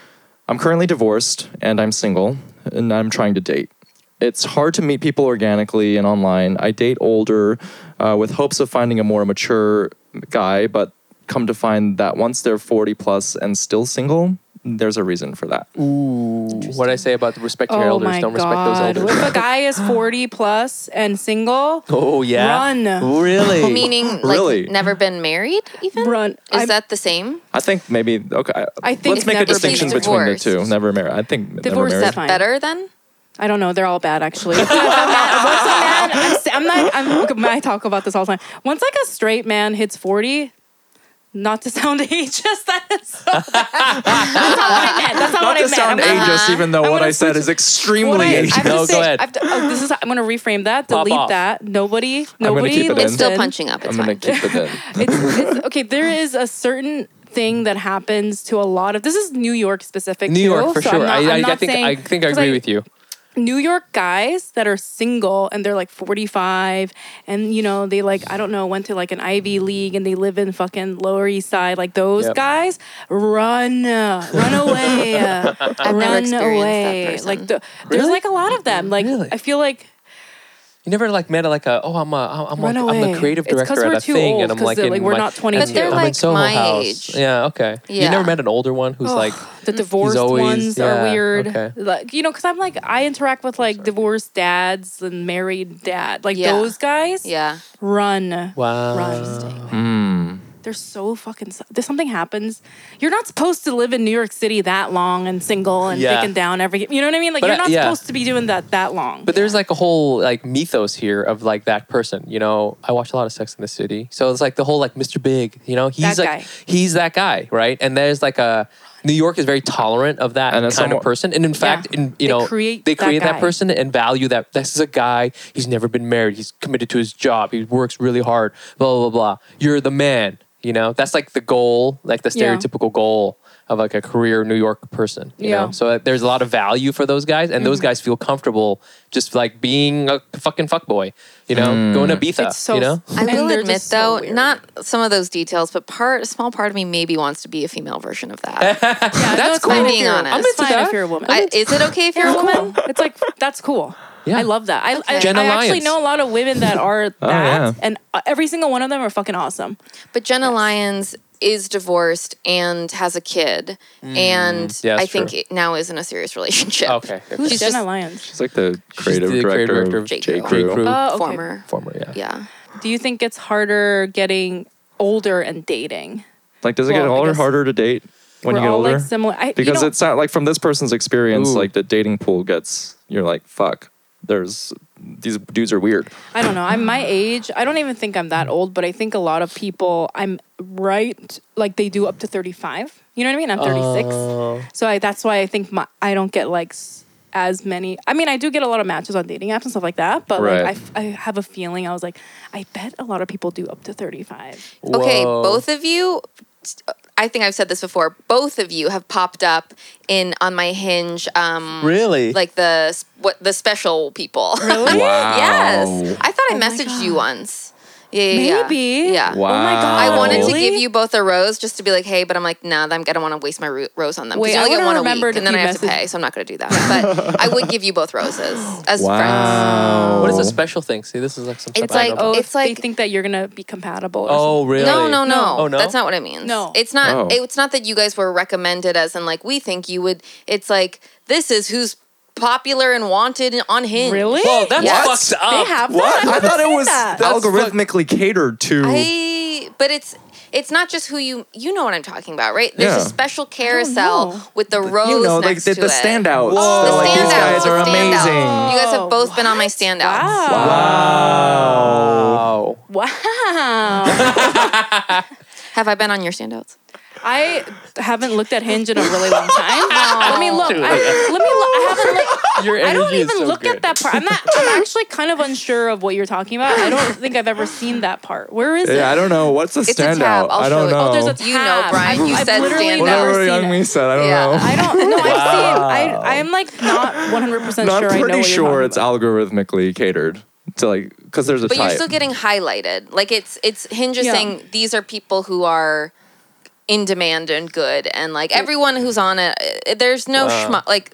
"I'm currently divorced and I'm single, and I'm trying to date." it's hard to meet people organically and online. I date older uh, with hopes of finding a more mature guy, but come to find that once they're 40 plus and still single, there's a reason for that. What I say about respect your Oh elders, don't respect god! those elders. If a guy is forty plus and single, Oh yeah. Run. Really? Meaning, like, Really? never been married, even? run. Is I'm- that the same? I think maybe okay. I think let's make a distinction between the two. Never married. I think never Divorce married. is fine. Better then? I don't know. They're all bad, actually. Once a man, I'm, s- I'm not. I'm, I talk about this all the time. Once like a straight man hits forty, not to sound ageist, that is so bad. That's not what I meant. That's not, Not what to I meant. sound I'm gonna- ageist, even though I'm what I said is extremely What I, I ageist. No, say, go ahead. I have to- oh, this is. I'm gonna reframe that. Pop Delete off. that. Nobody. gonna Nobody. keep it in. It's still punching up. It's I'm gonna keep it in. it's, it's okay. There is a certain thing that happens to a lot of. This is New York specific. New too, York for so sure. I'm not- I, I'm I, I think saying- I think I 'cause agree with you. New York guys that are single and they're like 45 and you know they like I don't know went to like an Ivy League and they live in fucking Lower East Side like those Yep. guys run uh, run away uh, I've run experienced away person. like the, there's like a lot of them like Really? I feel like You never like met like a oh I'm a I'm Run a, I'm the creative It's 'cause director we're at a too thing old, and I'm 'cause like they're, in like, we're my, not 22. But they're, I'm in like, Soho my House. age. Yeah, okay. You Yeah. never met an older one who's like the divorced always- ones yeah, are weird okay. like you know because I'm like I interact with like divorced dads and married dad like Yeah. those guys Yeah. run wow. run Hmm. They're so fucking. s- There's something happens. You're not supposed to live in New York City that long and single and Yeah. taking down every. You know what I mean? Like But you're I- not yeah. supposed to be doing that that long. But there's like a whole like mythos here of like that person. You know, I watch a lot of Sex in the City, so it's like the whole like Mr. Big. You know, he's That like guy. he's that guy, right? And there's like a New York is very tolerant of that And kind then of person. And in fact, in you They know, create they create that, guy. person and value that this is a guy. He's never been married. He's committed to his job. He works really hard. Blah blah blah. blah. You're the man. You know, that's like the goal, like the Yeah. stereotypical goal of like a career New York person. You Yeah. know, so uh, there's a lot of value for those guys, and those Mm-hmm. guys feel comfortable just like being a fucking fuckboy. You know, going to Ibiza. it's so. you know, I will admit just so though, not some of those details, but part a small part of me maybe wants to be a female version of that. Yeah, no, That's it's fine cool. if Being honest. It's I'm into fine if you're a woman. I, is it okay if you're a woman? It's like that's cool. Yeah. I love that. I, I, Jen I actually know a lot of women that are that, Oh, yeah. and uh, every single one of them are fucking awesome. But Jenna Lyons is divorced and has a kid, and Mm. Yeah, I that's think true. now is in a serious relationship. okay. Who's She's Jenna just- Lyons? She's like the creative the director, creative director of of J. J. Crew. Crew. Oh, okay. Former. Former, yeah. Yeah. Do you think it's harder getting older and dating? Like, does it Well, get I older harder to date when We're you get all older? like similar. I, you because know- it's not like from this person's experience, Ooh. like the dating pool gets. You're like, fuck. There's these dudes are weird. I don't know. I'm my age. I don't even think I'm that old, but I think a lot of people I'm right like they do up to 35. You know what I mean? I'm 36. Oh. so I, that's why I think my I don't get like as many. I mean, I do get a lot of matches on dating apps and stuff like that, but Right. like I, f- I have a feeling I was like I bet a lot of people do up to 35. Okay, both of you. I think I've said this before. Both of you have popped up in on my Hinge. Um, Really? Like the what the special people. Really? Wow. yes. I thought I Oh messaged you once. Yeah, yeah, yeah. Maybe. Yeah. Wow. Oh my god. I wanted to give you both a rose just to be like, hey, but I'm like, nah, I'm, I don't want to waste my ro- rose on them. 'Cause Wait, you I only get one a remembered week, and then I you have to pay, so I'm not going to do that. But I would give you both roses as friends. Wow. What is a special thing? See, this is like some It's stuff I like- know Oh, it's It's like like- they think that you're gonna be compatible. Or oh, something. really? No, no, no. Oh, no? That's not what it means. No. It's not Oh. it's not that you guys were recommended as in like we think you would it's like this is who's popular and wanted on Hinge. Really? Whoa, that's Yes. fucked up. They have What? that. I I've thought it was that. That's algorithmically catered to. I but it's it's not just who you you know what I'm talking about, right? There's Yeah. a special know. carousel with the rose you know, like next the, to the it. standouts. Whoa. They're like, The these standouts, guys the are standouts. amazing. You guys have both been on my standouts. Wow. Wow. Wow. Have I been on your standouts? I haven't looked at Hinge in a really long time. let me look. I, let me look. I haven't looked. Your I don't energy is even so look good. at that part. I'm not. I'm actually kind of unsure of what you're talking about. I don't think I've ever seen that part. Where is it? Yeah, I don't know. What's the It's a tab. standout? I'll I show don't it. know. Oh, there's a tab. You know, Brian, I've, you I've said literally stand never Whatever seen young it. me said. I don't Yeah. know. I don't. No, I've seen. I. I'm like not 100 percent No, sure. I'm I know pretty what you're sure talking it's about. algorithmically catered to like because there's a But type. you're still getting highlighted. Like it's it's Hinge is Yeah. saying these are people who are in demand and good, and like everyone who's on it, uh, there's no Wow. schmuck. Like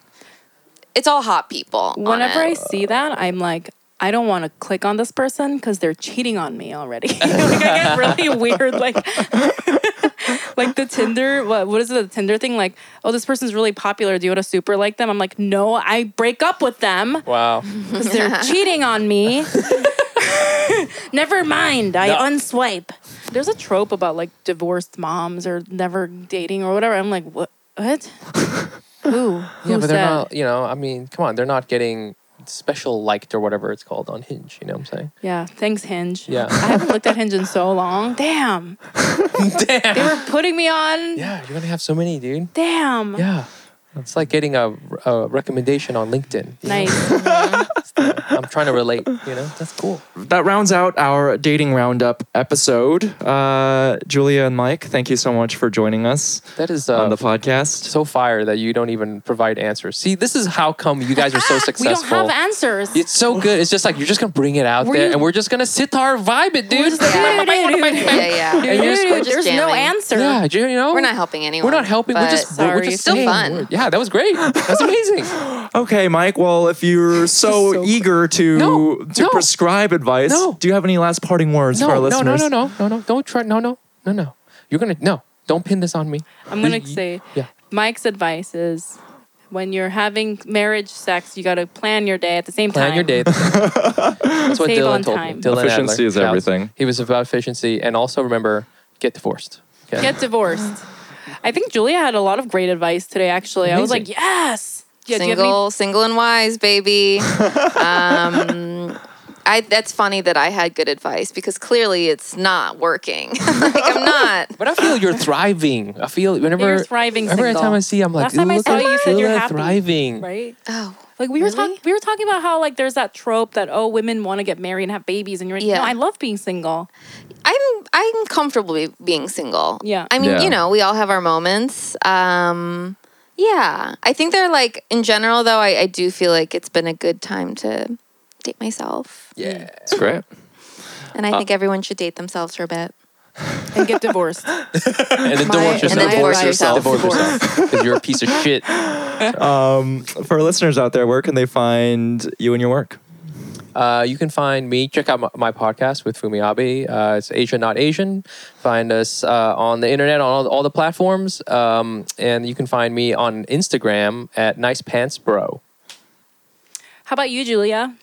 it's all hot people. on Whenever I see that, I'm like, I don't want to click on this person because they're cheating on me already. like I get really weird, like like the Tinder. What what is it? The Tinder thing? Like, oh, this person's really popular. Do you want to super like them? I'm like, no, I break up with them Wow. because they're cheating on me. Never mind, I No. unswipe. There's a trope about like divorced moms or never dating or whatever. I'm like, what? What? Who? Yeah, Who but they're said? not. You know, I mean, come on, they're not getting special liked or whatever it's called on Hinge. You know what I'm saying? Yeah, thanks Hinge. Yeah. I haven't looked at Hinge in so long. Damn. Damn. They were putting me on. Yeah, you're gonna have so many, dude. Damn. Yeah. It's like getting a, a recommendation on LinkedIn. you know? Uh-huh. Nice. I'm trying to relate. You know, that's cool. That rounds out our dating roundup episode. Uh, Julia and Mike, thank you so much for joining us That is uh, on the podcast. so fire that you don't even provide answers. See, this is how come you guys are so successful? we successful. don't have answers. It's so good. It's just like you're just gonna bring it out Were there, you- and we're just gonna sit sitar vibe it, dude. just like, yeah, yeah. And you're just- We're just There's no jamming. answer. yeah, you know, We're not helping anyone. We're not helping. We're but just we're, we're Sorry. just Still saying fun. words. Yeah, that was great. That's amazing. Okay, Mike. Well, if you're so, So eager to No, to no. prescribe advice, No. do you have any last parting words no, for our listeners? no, no, listeners? no, no, no, no. Don't try. No, no, no, no. You're gonna no. Don't pin this on me. I'm gonna Y- y- say yeah. Mike's advice is when you're having marriage sex, you gotta plan your day at the same Plan time. Plan your day. That's what Save Dylan on told time. me. Dylan Efficiency Adler. is Yeah, everything. He was about efficiency, and also remember, get divorced. Okay? Get divorced. I think Julia had a lot of great advice today. Actually, I was like, yes. Yeah, do you have any- single, single and wise, baby. um, I that's funny that I had good advice because clearly it's not working. like I'm not. But I feel you're thriving. I feel whenever You're thriving Every single. time I see, I'm like, Last time I saw you, you said you're happy. thriving. right? Oh, Like we were Really? talking, we were talking about how like there's that trope that oh women want to get married and have babies, and you're like, Yeah. no, I love being single. I'm I'm comfortable being single. Yeah. I mean, Yeah. you know, we all have our moments. Um, yeah. I think they're like in general though. I, I do feel like it's been a good time to date myself, Yeah. It's great. and I think everyone should date themselves for a bit. and get divorced. And then My- divorce and yourself. then divorce yourself. Divorce yourself. Because you're a piece of shit. Um, for our listeners out there, where can they find you and your work? Uh, you can find me. Check out my, my podcast with Fumi Abe. Uh, it's Asian Not Asian. Find us uh, on the internet on all, all the platforms, um, and you can find me on Instagram at Nice Pants Bro. How about you, Julia?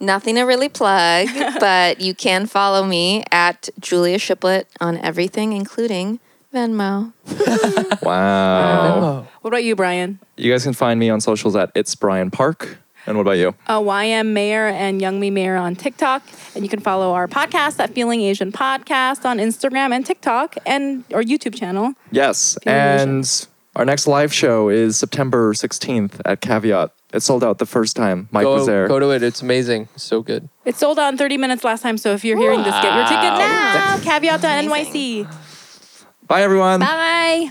Nothing to really plug, but you can follow me at Julia Shiplett on everything, including Venmo. Wow. What about you, Brian? You guys can find me on socials at It's Brian Park. And what about you? Uh, YM Mayer and Young Mi Mayer on TikTok, and you can follow our podcast at Feeling Asian Podcast on Instagram and TikTok and our YouTube channel. Yes. Feeling and our next live show is September 16th at Caveat. It sold out the first time Mike go, was there. go to it. It's amazing. So good. It sold out in 30 minutes last time, so if you're hearing this, get your ticket Wow. now. Caveat.nyc. Bye, everyone. Bye.